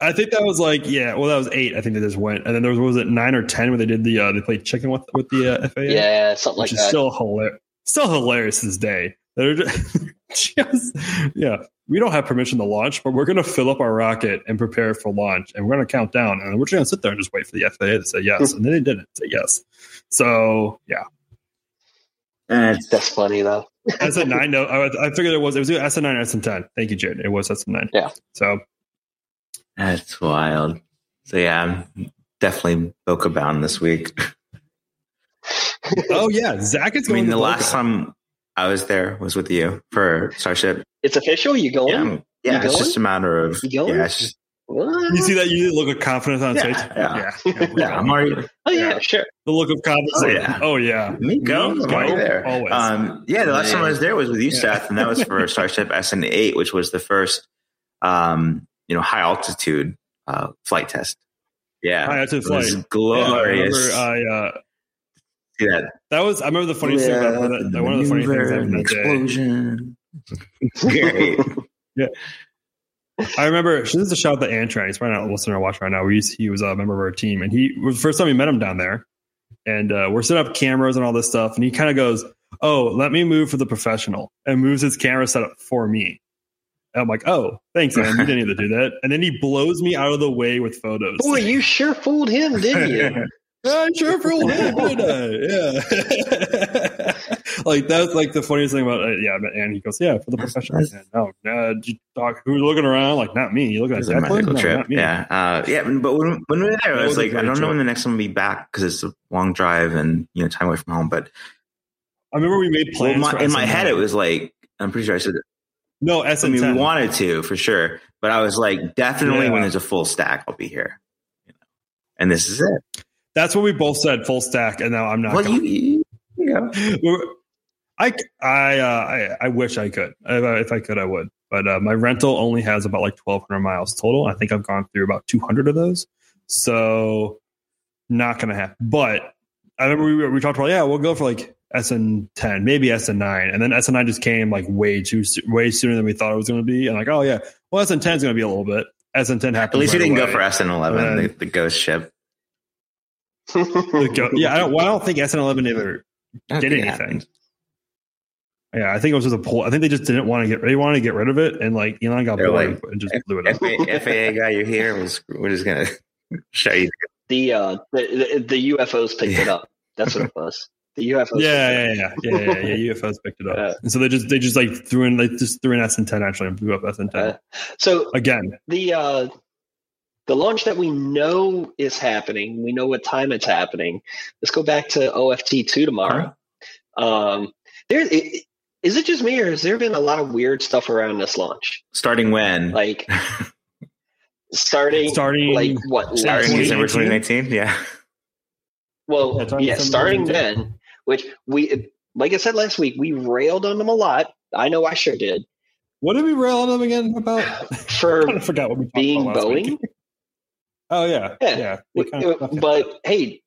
I think that was like yeah. Well, that was eight. I think they just went, and then there was was it nine or ten where they did the uh, they played chicken with with the uh, FAA. Yeah, something like which is still hilarious. Still hilarious to this day. They're just, just- yeah. We don't have permission to launch, but we're going to fill up our rocket and prepare for launch, and we're going to count down, and we're just going to sit there and just wait for the FAA to say yes, and then they didn't say yes. So yeah, And That's funny though. SN nine. No, I, I figured it was it was either SN nine or SN ten. Thank you, Jared. It was SN nine. Yeah. So that's wild. So yeah, I'm definitely Boca bound this week. oh yeah, Zach is I going. mean, the to last time I was there was with you for Starship. It's official. You going? Yeah, yeah, You it's going? just a matter of You going? yeah, it's just What? You see that you look of confidence on his Yeah, face. yeah. yeah, yeah. I'm already Oh yeah, Yeah. sure. The look of confidence. Oh, yeah. Oh yeah. me go. Me I'm there. Always. Um, yeah, the last time I was there was with you, Yeah. Seth, and that was for Starship SN eight, which was the first, um, you know, high altitude uh, flight test. Yeah, High altitude it was flight. glorious. Yeah, I remember I uh, See that that was I remember the funniest thing about that, that one of the funny things happened that day. explosion. Great. I remember this is a shout out to Antran. He's probably not listening or watching right now. He's, he was a member of our team, and he was the first time we met him down there. And uh, we're setting up cameras and all this stuff, and he kind of goes, "Oh, let me move for the professional," and moves his camera setup for me. And I'm like, "Oh, thanks, man. You didn't need to do that." And then he blows me out of the way with photos. Boy, you sure fooled him, didn't you? I sure fooled it, didn't I? Yeah. like that's like the funniest thing about it. Yeah, and he goes, "Yeah, for the That's- professionals." that's- No, uh, you talk, who's looking around? Like, not me. You looking It at was a Zeppelin? No, trip. not me. Yeah, uh, yeah. But when, when we were there, That I was was like, I don't know trip. when the next one will be back because it's a long drive and you know time away from home. But I remember we made well, plans. my, in my head, it was like I'm pretty sure I said. no I SN10. mean, we wanted to for sure, but I was like, definitely Yeah. when there's a full stack, I'll be here. You know? And this is it. That's what we both said, full stack, and now I'm not. Well, going. you, you, you know. We're- I I, uh, I I wish I could. If I, if I could, I would. But uh, my rental only has about like 1,200 miles total. I think I've gone through about 200 of those. So not gonna happen. But I remember we, we talked about yeah, we'll go for like SN10, maybe SN9, and then SN9 just came like way too soo- way sooner than we thought it was going to be. And like oh yeah, well SN10 is going to be a little bit. SN10 happened. At least you right didn't go for SN11, the, the ghost ship. The go- yeah, I don't. Well, I don't think SN11 ever did anything. happened. Yeah, I think it was just a pull. I think they just didn't want to get. They wanted to get rid of it, and like Elon got They're bored like, and just blew it up. FAA, FAA guy, you're here. We're just- gonna show you. the, uh, the the the UFOs picked it up. That's what it was. The UFOs. Yeah, yeah, yeah, yeah, yeah, yeah. UFOs picked it up, Yeah. and so they just they just like threw in they just threw in SN10 actually and blew up SN10 Uh, So again. the uh, the launch that we know is happening. We know what time it's happening. Let's go back to OFT two tomorrow. Um, there i- is it just me or has there been a lot of weird stuff around this launch? Starting when? Like starting, Starting like what? Starting last? December 2019? Yeah. Well, Yeah, yeah, starting December starting 2018. then, which we, like I said last week, we railed on them a lot. I know I sure did What did we rail on them again about? I for kind of forgot what we talked being about Boeing. week. Oh yeah, Yeah. yeah. kind of- but hey,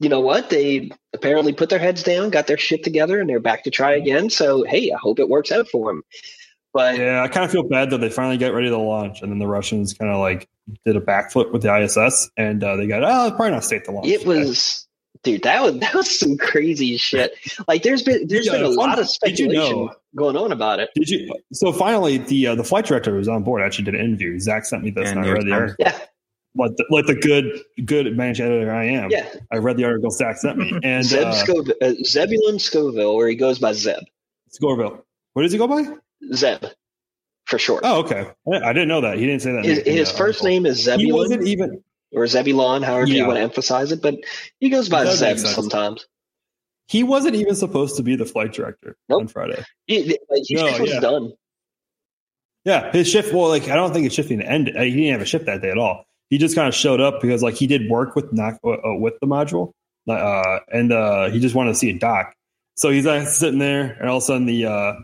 you know what? They apparently put their heads down, got their shit together, and they're back to try again. So hey, I hope it works out for them. But Yeah, I kind of feel bad that they finally got ready to launch, and then the Russians kind of like did a backflip with the ISS, and uh, they got oh, probably not safe to launch. it was, dude, that was that was some crazy shit. Like there's been there's Yeah, been a fun- lot of did you speculation know- going on about it. Did you? So finally, the uh, the flight director who was on board actually did an interview. Zach sent me this, Yeah, and I read the article. Yeah, Like the, like the good good managed editor I am. yeah. I read the article Zach sent me, and Zeb uh, Scoville, uh, Zebulon Scoville, or he goes by Zeb. Scoreville. What does he go by? Zeb, for short. Oh, okay. I, I didn't know that. He didn't say that. his his first article. name is He Zebulon wasn't even. or Zebulon, however Yeah. you want to emphasize it, but he goes by Zeb sometimes. He wasn't even supposed to be the flight director Nope. on Friday. He, like, his No, shift was yeah. done. Yeah, his shift. Well, like I don't think his shifting ended. He didn't have a shift that day at all. He just kind of showed up because like he did work with knock uh, uh, with the module, uh, and uh, he just wanted to see a doc. So he's like sitting there, and all of a sudden the uh,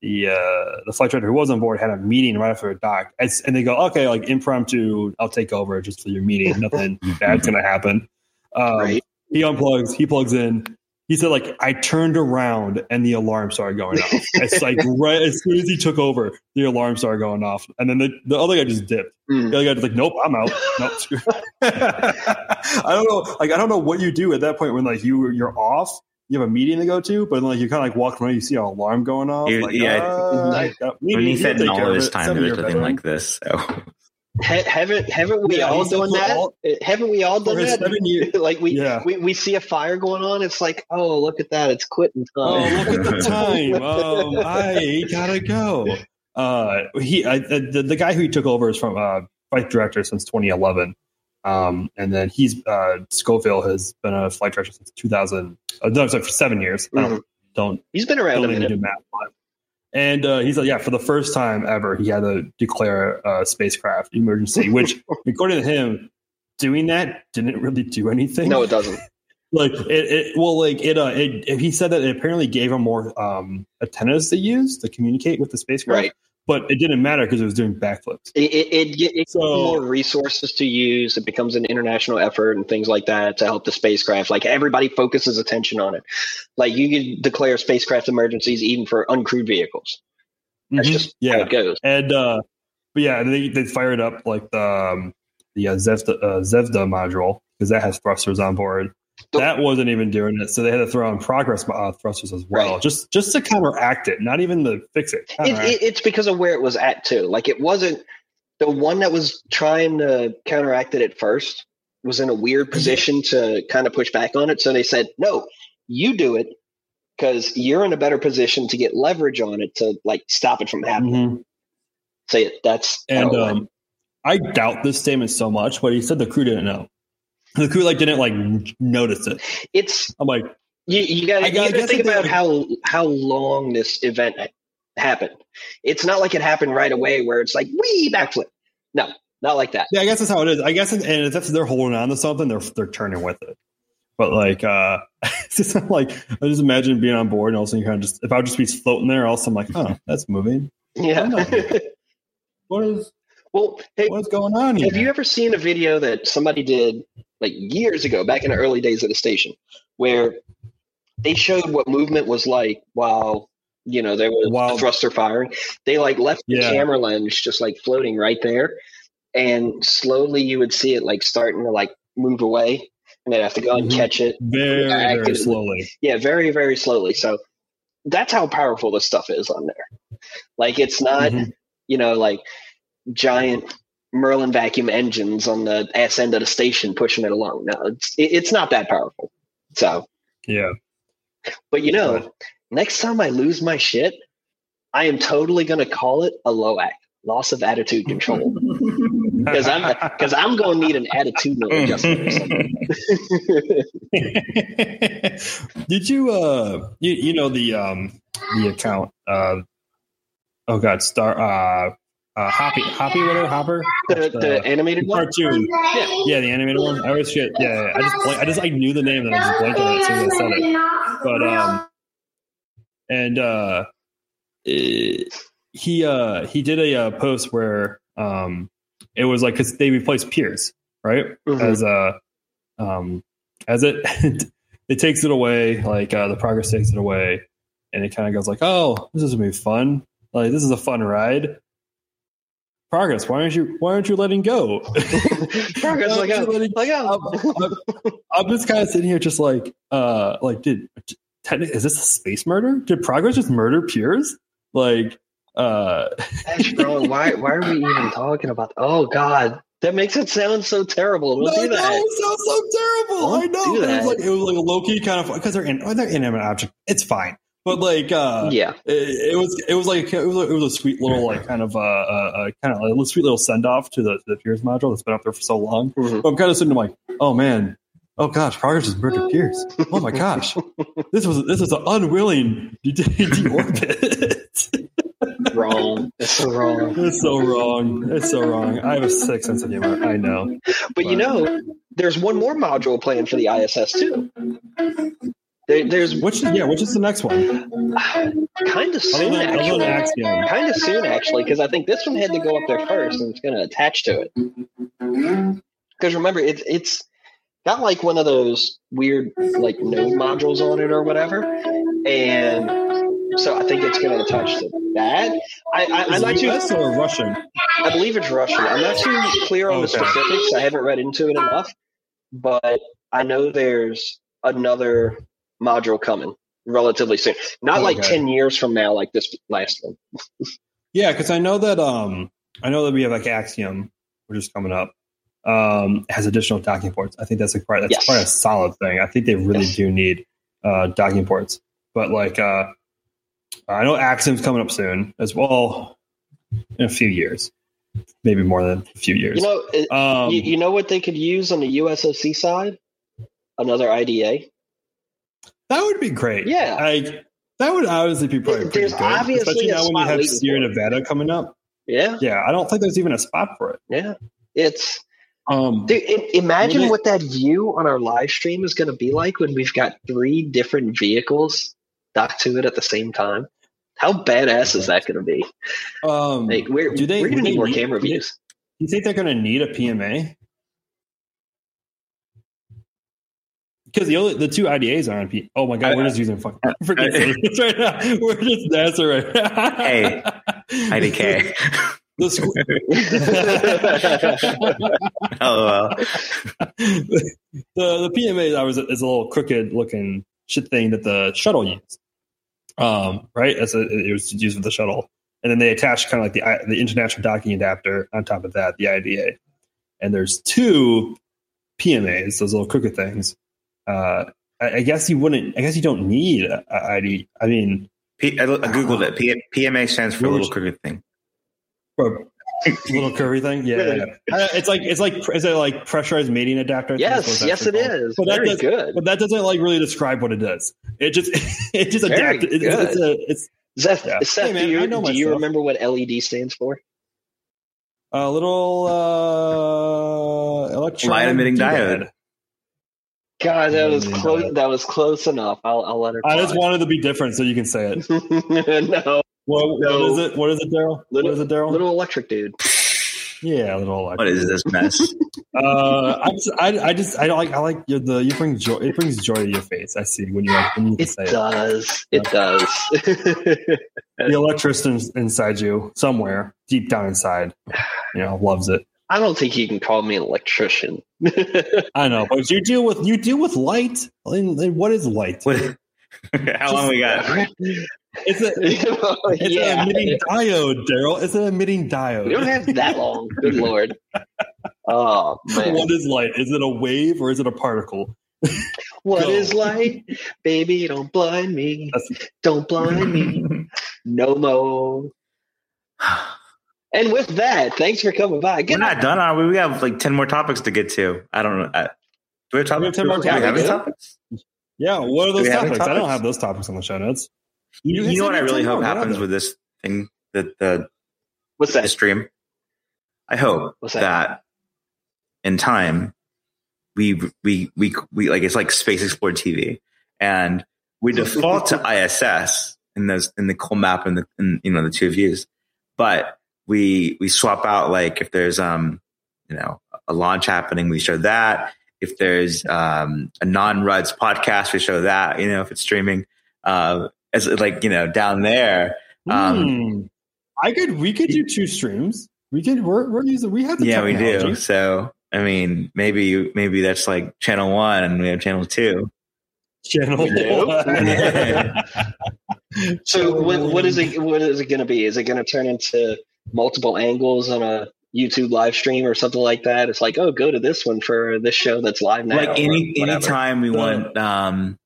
the uh, the flight director who was on board had a meeting right after a doc, and, and they go, okay, like impromptu, I'll take over just for your meeting. Nothing bad's gonna happen. Um, Right. He unplugs. He plugs in. He said, like, I turned around and the alarm started going off. It's like right as soon as he took over, the alarm started going off. And then the, the other guy just dipped. Mm. The other guy was like, Nope, I'm out. Nope. screw- I don't know. Like, I don't know what you do at that point when like you you're off. You have a meeting to go to, but like you kind of like walk around, you see an alarm going off. You- like, yeah. uh, Mhm. I got When he you'll said take in care all of his it. time, Send there me was your nothing like this. So Ha- haven't haven't we Yeah, all done that? all- haven't we all done that? like we, Yeah. we we see a fire going on. It's like, oh, look at that! It's quitting Oh, look at the time. Um, I gotta go. Uh, he, I, the, the guy who he took over is from uh, flight director since 2011, um, and then he's uh, Scoville has been a flight director since 2000. Uh, no, sorry, for seven years. I don't, don't He's been around don't even minute. do math. but- And uh, he's like, yeah, for the first time ever, he had to declare a spacecraft emergency, which, according to him, doing that didn't really do anything No, it doesn't. like it, it well like it uh it, he said that it apparently gave him more um antennas to use to communicate with the spacecraft Right. But it didn't matter because it was doing backflips It it, it, it So- more resources to use. It becomes an international effort and things like that to help the spacecraft. Like everybody focuses attention on it. Like you could declare spacecraft emergencies even for uncrewed vehicles. That's Mhm. just how yeah it goes. and uh but yeah they they fired up like the um, the uh, Zvezda, uh, Zvezda module because that has thrusters on board that wasn't even doing it so they had to throw in progress uh, thrusters as well Right. just just to counteract it not even to fix it, It, it, it's because of where it was at too. Like it wasn't the one that was trying to counteract it at first was in a weird position to kind of push back on it. So they said, "No, you do it because you're in a better position to get leverage on it to like stop it from happening." Mhm. Say it. That's And um, I doubt this statement so much, but he said the crew didn't know. The crew like didn't like notice it. it's I'm like, you, you got I to I guess think about would- how how long this event happened. It's not like it happened right away where it's like we backflip. No, not like that. yeah, I guess that's how it is. I guess, it, and if they're holding on to something, they're they're turning with it. But like, uh, it's just like I just imagine being on board and all of a sudden you kind of just if I would just be floating there, all of a sudden I'm like, oh, that's moving. Yeah. What is well, hey, what's going on here? Have you ever seen a video that somebody did like years ago, back in the early days of the station, where they showed what movement was like while you know there was a thruster firing? They like left the Yeah. camera lens just like floating right there, and slowly you would see it like starting to like move away, and they'd have to go and Mhm. catch it. very very slowly? Yeah, very very slowly. So that's how powerful this stuff is on there. Like it's not Mhm. you know like giant Merlin vacuum engines on the ass end of the station pushing it along. No, it's it's not that powerful. So, Yeah. but you know, next time I lose my shit, I am totally going to call it a low act, loss of attitude control, because I'm because I'm going to need an attitudinal adjustment. Did you uh you, you know the um the account uh oh god star uh uh Hoppy Hoppy whatever Hopper the, the animated one. cartoon Yeah. yeah the animated one I always shit yeah, yeah I just blank, I just like knew the name and I just blanked on it as soon as I said it but um and uh eh, he uh he did a uh, post where um it was like because they replaced Pirs right Mhm. as uh um as it it takes it away, like uh, the progress takes it away, and it kind of goes like, "Oh, this is gonna be fun. Like this is a fun ride." Progress. Why aren't you? Why aren't you letting go? Progress, like out, letting- like. I'm, I'm- I'm just kind of sitting here, just like, uh, like, did is this a space murder? Did Progress just murder Pirs? Like, uh, Gosh, bro, why why are we even talking about? Oh God, that makes it sound so terrible. Don't no, do no, that. it sounds so terrible. Don't I know. It was like it was like a low key kind of because they're in they're inanimate object. It's fine, but like, uh, yeah, it, it was it was like it was a, it was a sweet little like kind of uh, uh, uh kind of like a sweet little send off to the, the Pirs module that's been up there for so long. Mhm. I'm kind of sitting there like, oh man, oh gosh, Progress just murdered Pirs. Oh my gosh, this was this was an unwilling de- de- deorbit. wrong. It's so wrong. it's so wrong. It's so wrong. I have a sick sense of humor. I know. But you know, there's one more module planned for the ISS too. There, there's Which yeah, which is the next one? kind of soon, than, actually. Kind of soon, actually, because I think this one had to go up there first, and it's going to attach to it. Because remember, it's it's got like one of those weird like node modules on it or whatever, and so I think it's going to attach to that. I, I, I'm not too. US or Russian? I believe it's Russian. I'm not too clear on the specifics. I haven't read into it enough, but I know there's another module coming relatively soon. Not like Okay. 10 years from now, like this last one. Yeah, because I know that um I know that we have like Axiom, which is coming up. Um, has additional docking ports. I think that's a quite that's Yes. quite a solid thing. I think they really Yes. do need uh, docking ports. But like uh, I know Axiom's coming up soon as well in a few years, maybe more than a few years. You know, um, you, you know what they could use on the USOS side? Another IDA. That would be great. Yeah. like that would obviously be probably pretty There's good, obviously especially now when you have Sierra. Nevada coming up. Yeah, Yeah, I don't think there's even a spot for it. yeah. It's Um, dude, i imagine what that view on our live stream is going to be like when we've got three different vehicles docked to it at the same time. How badass is that going to be? um, Like, we're, Do they- we're going to do need more need- camera views. Do you think they're going to need a PMA? Because the only the two IDAs are on P. Oh my god, we're just using fucking freaking physics right now. We're just NASA right now. Hey, IDK. The squ- oh, well. the the PMA I was is a little crooked looking shit thing that the shuttle used. Um, right, as a, it was used with the shuttle, and then they attached kind of like the the international docking adapter on top of that, the IDA. And there's two PMAs, those little crooked things. Uh, I, I guess you wouldn't. I guess you don't need a, a ID. I mean, P- I, I googled it. P- PMA stands for Really? little crooked thing. a little curvy thing. Yeah, Really? yeah. Uh, it's like it's like is it like pressurized mating adapter? I think that's what yes, it's yes, it called. is. But that Very does- good. But that doesn't like really describe what it does. It just it just Very. It's, it's, good. a, it's Seth, Yeah. Seth Hey, man, do I you, know my do you remember what LED stands for? a little uh, electron Light emitting doobad. diode. God, that was close. That was close enough. I'll, I'll let her. I just fly. wanted to be different, so you can say it. no, What, No. what is it? What is it, Daryl? What Little- is it, Daryl? little electric dude. yeah, a little electric. What is this mess? Uh, I just, I, I just, I don't like, I like your, the you bring joy. It brings joy to your face. I see when you like, when you It say it. does. It does. The electrician inside you, somewhere deep down inside, you know, loves it. I don't think you can call me an electrician. I know, but you deal with you deal with light. And, and what is light? What- How long we got? It's a it's an emitting diode, Daryl. It's an emitting diode. We don't have that long. Good lord. Oh man. What is light? Is it a wave or is it a particle? What Go. is light? Baby, don't blind me. That's- Don't blind me. No more. And with that, thanks for coming by. We're Get not done, are we? We have like 10 more topics to get to. I don't know. I, do we have topics? 10 more Do we have topics. topics? Yeah, what are those we have any topics? I don't have those topics on the show notes. You, You you know what I really hope more. What are happens with this thing, that the, What's the that? stream? I hope What's that? that in time we we we we like it's like space explored TV, and we default to ISS in those in the cool map and the in, you know the two views, but we we swap out like if there's um you know a launch happening, we show that. If there's um, a non-Ruds podcast, we show that. You know, if it's streaming, uh, as like you know down there. Um, Hmm. I could. We could do two streams. We could. We're, we're using. We have the yeah, we do. So I mean, maybe maybe that's like channel one, and we have channel two. Channel. Nope. one. So what, what is it? What is it going to be? Is it going to turn into multiple angles on a YouTube live stream or something like that? It's like, oh, go to this one for this show that's live now. like any anytime we want um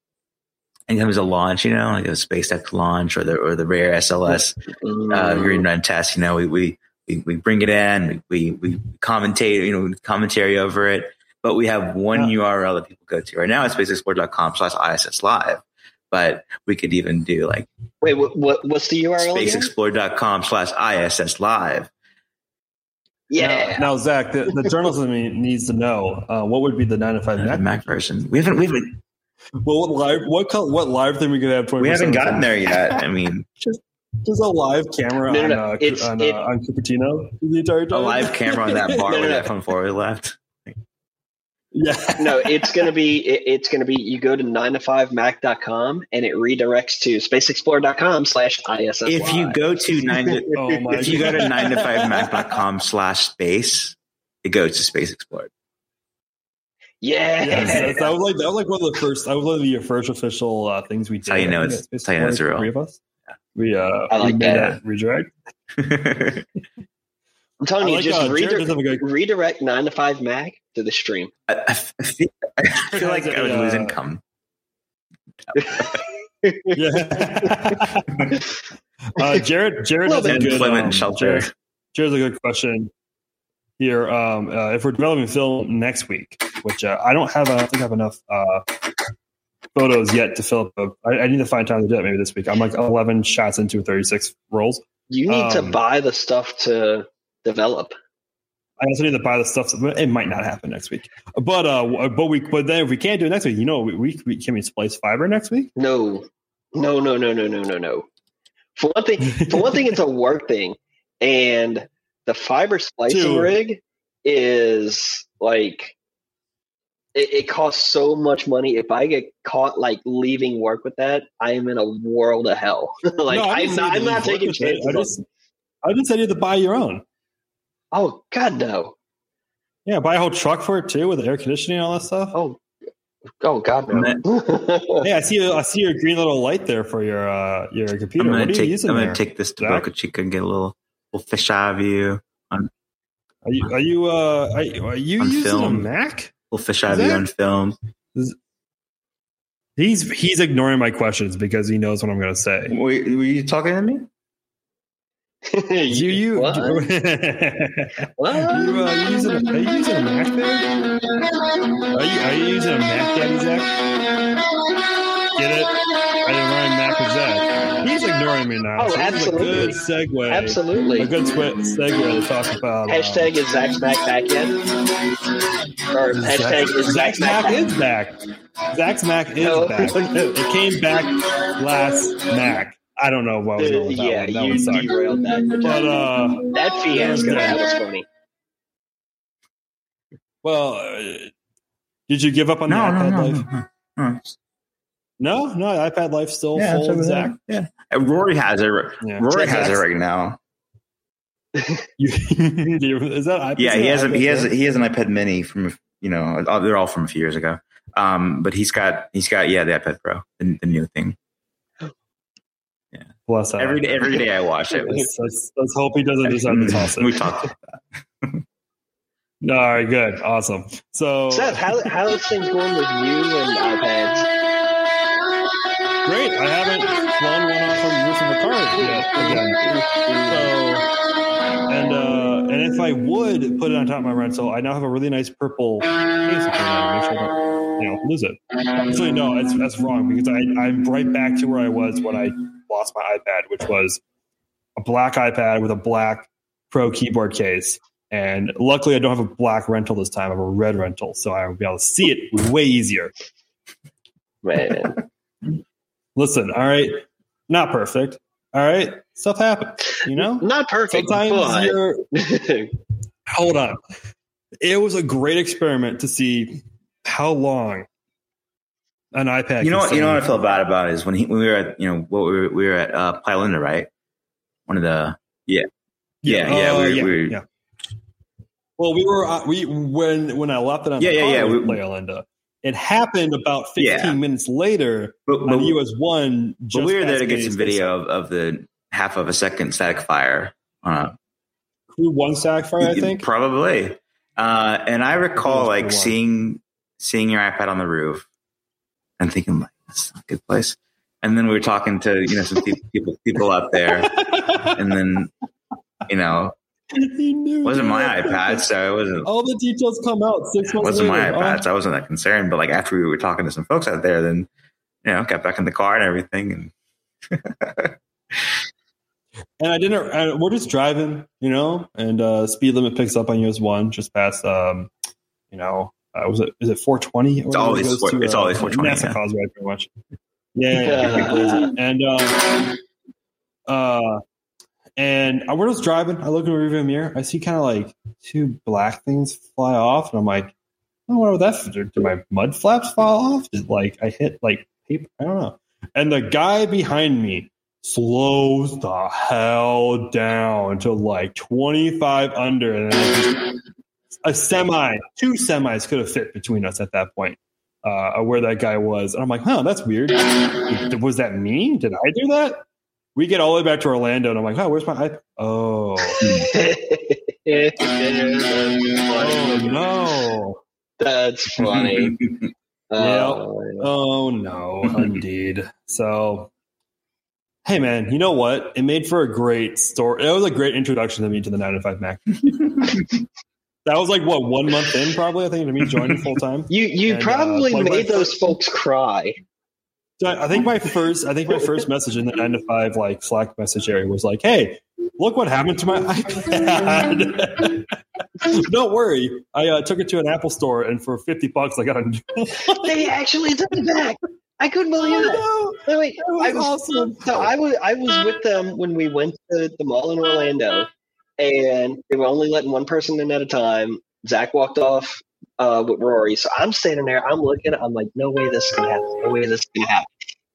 anytime there's a launch, you know, like a SpaceX launch or the or the rare SLS uh, Mm. green run test, you know, we we we, we bring it in, we we commentate, you know, commentary over it, but we have one Yeah. URL that people go to. Right now, it's spaceexplored.com slash ISS live, but we could even do like Wait, what, what? What's the URL? again? spaceexplored.com slash ISS live. Yeah. Now, now, Zach, the, the journalist in me needs to know uh, what would be the 9to5Mac. Mac version. We haven't we haven't Well, what live? What col- what live thing we could have? For we haven't gotten there yet. I mean, Just a live camera No, no, on uh, It's- on, it- uh, on Cupertino the entire time. a live camera on that bar No, no, where no. that phone four left. Yeah. no, it's gonna be it, it's gonna be you go to 9to5mac.com and it redirects to spaceexplored.com slash ISS. If you go to 9 to, oh if you go to 9to5mac.com slash space, it goes to Space Explored. yeah, Yes, that was like that was like one of the first. That was one of the first official uh, things we did. how you know I it's- think that's how you know it's real. Three of us. We uh, I like we made that. redirect. I'm telling I you, like, just uh, redir- does have a good- redirect 9to5Mac to the stream. I, I f- I feel, I feel like I would lose Uh, income. Yeah. uh, Jared, Jared Well, has a good employment um, shelter. Jared, Jared's a good question here. Um, uh, if we're developing film next week, which uh, I don't have, I don't think I have enough uh, photos yet to fill up. A, I, I need to find time to do that maybe this week. I'm like 11 shots into 36 rolls. You need to Um, buy the stuff to develop. I also need to buy the stuff. but It might not happen next week, but uh, but we but then if we can't do it next week, you know, we, we, we can we splice fiber next week. No, no, no, no, no, no, no, no. For one thing, for one thing, it's a work thing, and the fiber splicing Two. rig is like it, it costs so much money. If I get caught like leaving work with that, I am in a world of hell. like No, I'm didn't I'm not taking work with it. chances. I just I just said you to buy your own. Oh God, no! Yeah, buy a whole truck for it too with the air conditioning and all that stuff. Oh, oh God, no! Hey, I see a, I see your green little light there for your uh your computer. I'm gonna take using I'm gonna take this to Zach? Boca Chica and get a little little fish eye view, Are you are you uh are you, are you On using a film. Mac? little fish eye Is view on film. He's he's ignoring my questions because he knows what I'm going to say. Were, were you talking to me? Do you What? you, What? uh, you using a, are you using a Mac there? Are you are you using a Mac, Daddy Zach? Get it? I didn't learn Mac with Zach. He's ignoring me now. Oh, so this is a good segue. Absolutely. A good segue to talk about. um, Hashtag is Zach's Mac back yet? Or hashtag is Zach's Zach's Mac Mac is back. Zach's Mac is No. back. It came back last Mac. I don't know what was going with that yeah, one. That you one derailed that. But uh, that fiasco, that was funny. well, uh, did you give up on No, the no, iPad no, life? no, no. No, no, iPad life still Yeah, full it's over of there. Zach. Yeah, Rory has it. Yeah. Rory has it right now. You, is that iPad? Yeah, he has a, he has he has an iPad Mini from you know uh, they're all from a few years ago. Um, but he's got he's got yeah the iPad Pro, the, the new thing. Bless that. Every day, every day I watch it. Let's, let's, let's hope he doesn't decide to toss it. we talked about that. No, all right, good, awesome. So Seth, how how's things going with you and iPads? great. I haven't flown one off from the roof of a car yet again. So, and uh, and if I would put it on top of my rental, I now have a really nice purple case. to put it on, Make sure I don't, you know, lose it. Actually, no, that's that's wrong because I I'm right back to where I was when I lost my iPad, which was a black iPad with a black Pro keyboard case. And luckily, I don't have a black rental this time. I have a red rental, so I will be able to see it way easier. Man. Listen, all right, not perfect. All right, stuff happens. You know, Not perfect, sometimes you're. Hold on, it was a great experiment to see how long an iPad. You know what? You know what I feel bad about is when he when we were at you know what we were, we were at uh, Playa right? One of the yeah yeah yeah, Uh, we, yeah, we, yeah. Well, we were uh, we when when I left it on Yeah, the yeah, yeah, with we- Playa It happened about 15 Yeah. minutes later But, on but, US one. but we were there to get some video of, of the half of a second static fire. Uh, Crew one static fire, I think. probably. Uh, and I recall like one. seeing seeing your iPad on the roof and thinking like that's not a good place. And then we were talking to you know some pe- people people up there, and then you know it wasn't my iPad, so it wasn't All the details come out six it months wasn't my iPad, so I wasn't that concerned. But like after we were talking to some folks out there, then you know got back in the car and everything, and and I didn't. And we're just driving, you know, and uh, speed limit picks up on US one just past. Um, you know, uh, was it is it 420? It's always four- it's always 420, NASA yeah. Causeway, pretty much. Yeah, yeah, yeah, yeah. and um, uh, and I was driving. I look in the rearview mirror. I see kind of like two black things fly off, and I'm like, "Oh, what was that? Did my mud flaps fall off? Did like I hit like paper? I don't know." And the guy behind me slows the hell down to like 25 under, and then just- a semi, two semis could have fit between us at that point. Uh, where that guy was, and I'm like, "Huh, that's weird. Was that me? Did I do that?" We get all the way back to Orlando, and I'm like, "Oh, where's my iPad? Oh, oh no, That's funny. Yeah. Oh, oh no, indeed." So, hey, man, you know what? It made for a great story. It was a great introduction to me to the 9to5Mac. that was like what one month in, probably. I think to me joining full time. You you And, uh, probably like made those first- folks cry. So I I think my first, I think my first message in the nine to five like Slack message area was like, "Hey, look what happened to my iPad." Don't worry, I uh, took it to an Apple store, and for fifty bucks, I got a new. one. They actually took it back. I couldn't believe it. Oh, Wait, wait. no, I was was awesome. so I was I was with them when we went to the mall in Orlando, and they were only letting one person in at a time. Zach walked off uh, with Rory, so I'm standing there. I'm looking. I'm like, no way this is gonna happen. No way this is gonna happen.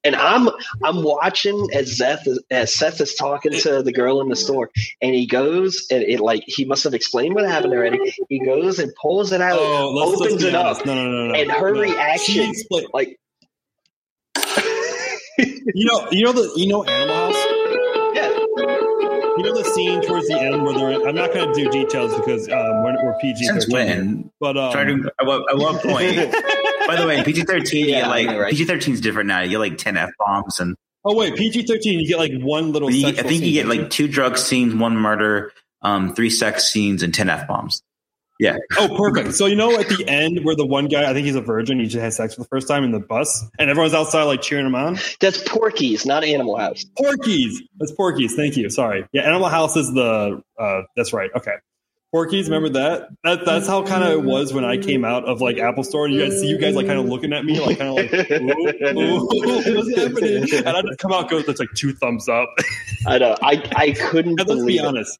And I'm I'm watching as Seth is, as Seth is talking to the girl in the store, and he goes and it like he must have explained what happened already. He goes and pulls it out, Oh, let's, let's opens it honest. up, No, no, no, no. and her no. reaction- like. you know, you know the, you know Animal You know the scene towards the end where they're. I'm not going to do details because um, we're, we're PG. since when? But um, Trying to at what, at what point? By the way, PG thirteen, Yeah, like right? PG thirteen is different now. You get like ten f bombs, and oh wait, PG thirteen. You get like one little. you, I sexual think you get like two drug scenes, one murder, um, three sex scenes, and ten f bombs. Yeah, Oh, perfect. So you know at the end where the one guy, I think he's a virgin, he just had sex for the first time in the bus, and everyone's outside like cheering him on. that's Porky's, not Animal House. Porky's. That's Porky's. Thank you. Sorry. Yeah, Animal House is the. Uh, that's right. Okay. Porky's. Remember that? That that's how kind of it was when I came out of like Apple Store. And you guys see you guys like kind of looking at me like kind of like, ooh, ooh, what's happening? And I just come out go that's like two thumbs up. I know. I I couldn't And let's be believe it. honest.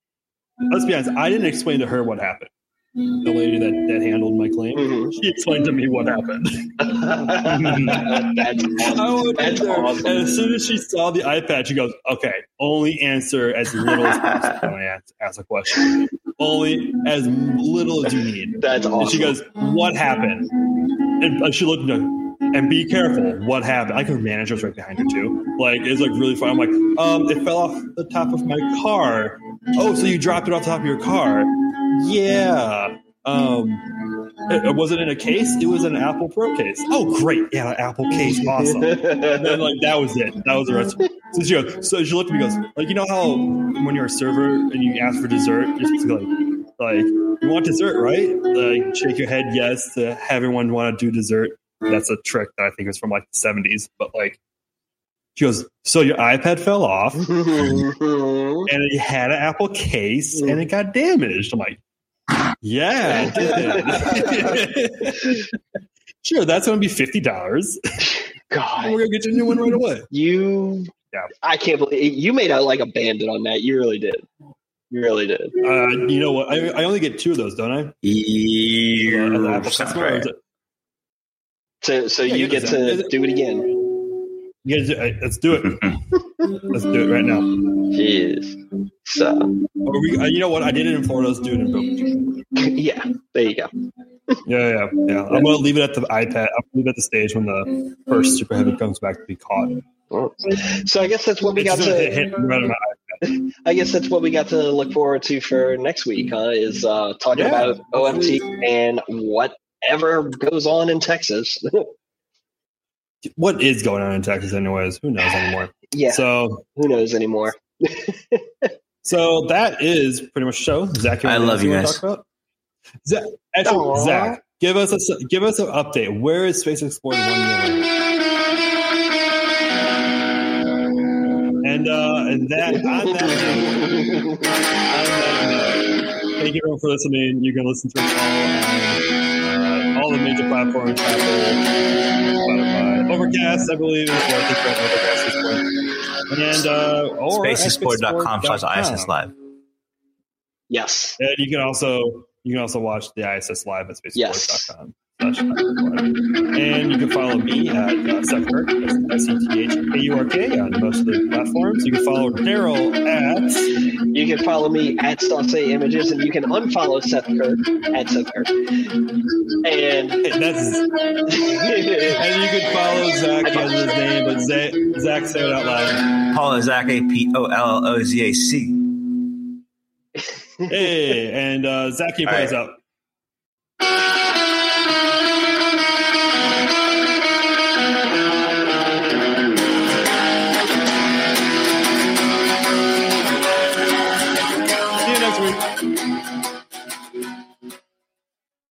Let's be honest. I didn't explain to her what happened. The lady that, that handled my claim, Mhm. she explained to me what happened. That's I went That's awesome. and as soon as she saw the iPad, she goes, "Okay, only answer as little as possible when I ask, ask a question. Only as little as you need." that's And awesome. she goes, "What happened?" And uh, she looked at me, and be careful. What happened? Like her manager's right behind her too. Like it's like really fun. I'm like, um, it fell off the top of my car. Oh, so you dropped it off the top of your car? Yeah. Um, it, wasn't in a case. It was an Apple Pro case. Oh, great! Yeah, an Apple case. Awesome. And then like that was it. That was the rest. So she goes. So she looked at me. Goes like you know how when you're a server and you ask for dessert, you're supposed to go like like you want dessert, right? Like shake your head yes to have everyone want to do dessert. That's a trick that I think is from like the 70s. But like she goes, so your iPad fell off and it had an Apple case and it got damaged. I'm like, yeah, sure, that's going to be fifty dollars. God, We're to get you a new one right away. you. Yeah. I can't believe you made out like a bandit on that. You really did. You really did. Uh, you know what? I, I only get two of those, don't I? You As an Apple sounds customer, or right. So so Yeah, you get to do it again. You guys, uh, let's do it. let's do it right now. Jeez. So Or we, uh, you know what? I did it in Florida. Let's do it in Boca. yeah, there you go. Yeah, yeah, yeah. I'm gonna leave it at the iPad. I'm gonna leave it at the stage when the first super heavy comes back to be caught. So I guess that's what we It's got gonna hit, hit right my. I guess that's what we got to look forward to for next week. Huh? Is uh, talking Yeah. about OMT and whatever goes on in Texas. What is going on in Texas, anyways? Who knows anymore? yeah, So, who knows anymore? so that is pretty much the show. Zach, I love else you wanna guys. Talk about? Zach, actually, Aw. Zach, give us a give us an update. Where is Space Explorer One? And uh, and that on that note, on that note, thank you everyone for listening. You can listen to us all on uh, all the major platforms: Apple, Spotify, Overcast, I believe. Or I think we're on Overcast at this point. And uh, or spaceexplored.com slash ISS Live. yes. And you can also you can also watch the ISS live at Yes. spacesports.com. And you can follow me at uh, Seth Kirk, S E T H A U R K, on most of the platforms. You can follow Daryl at You can follow me at Stonsay Images, and you can unfollow Seth Kirk at Seth Kirk. And that's and you can follow Zach. He has his name, but Zach, Zach say it out loud. Paul Zach P O L L O Z A C. Hey, and uh, Zach, you All play right. us out?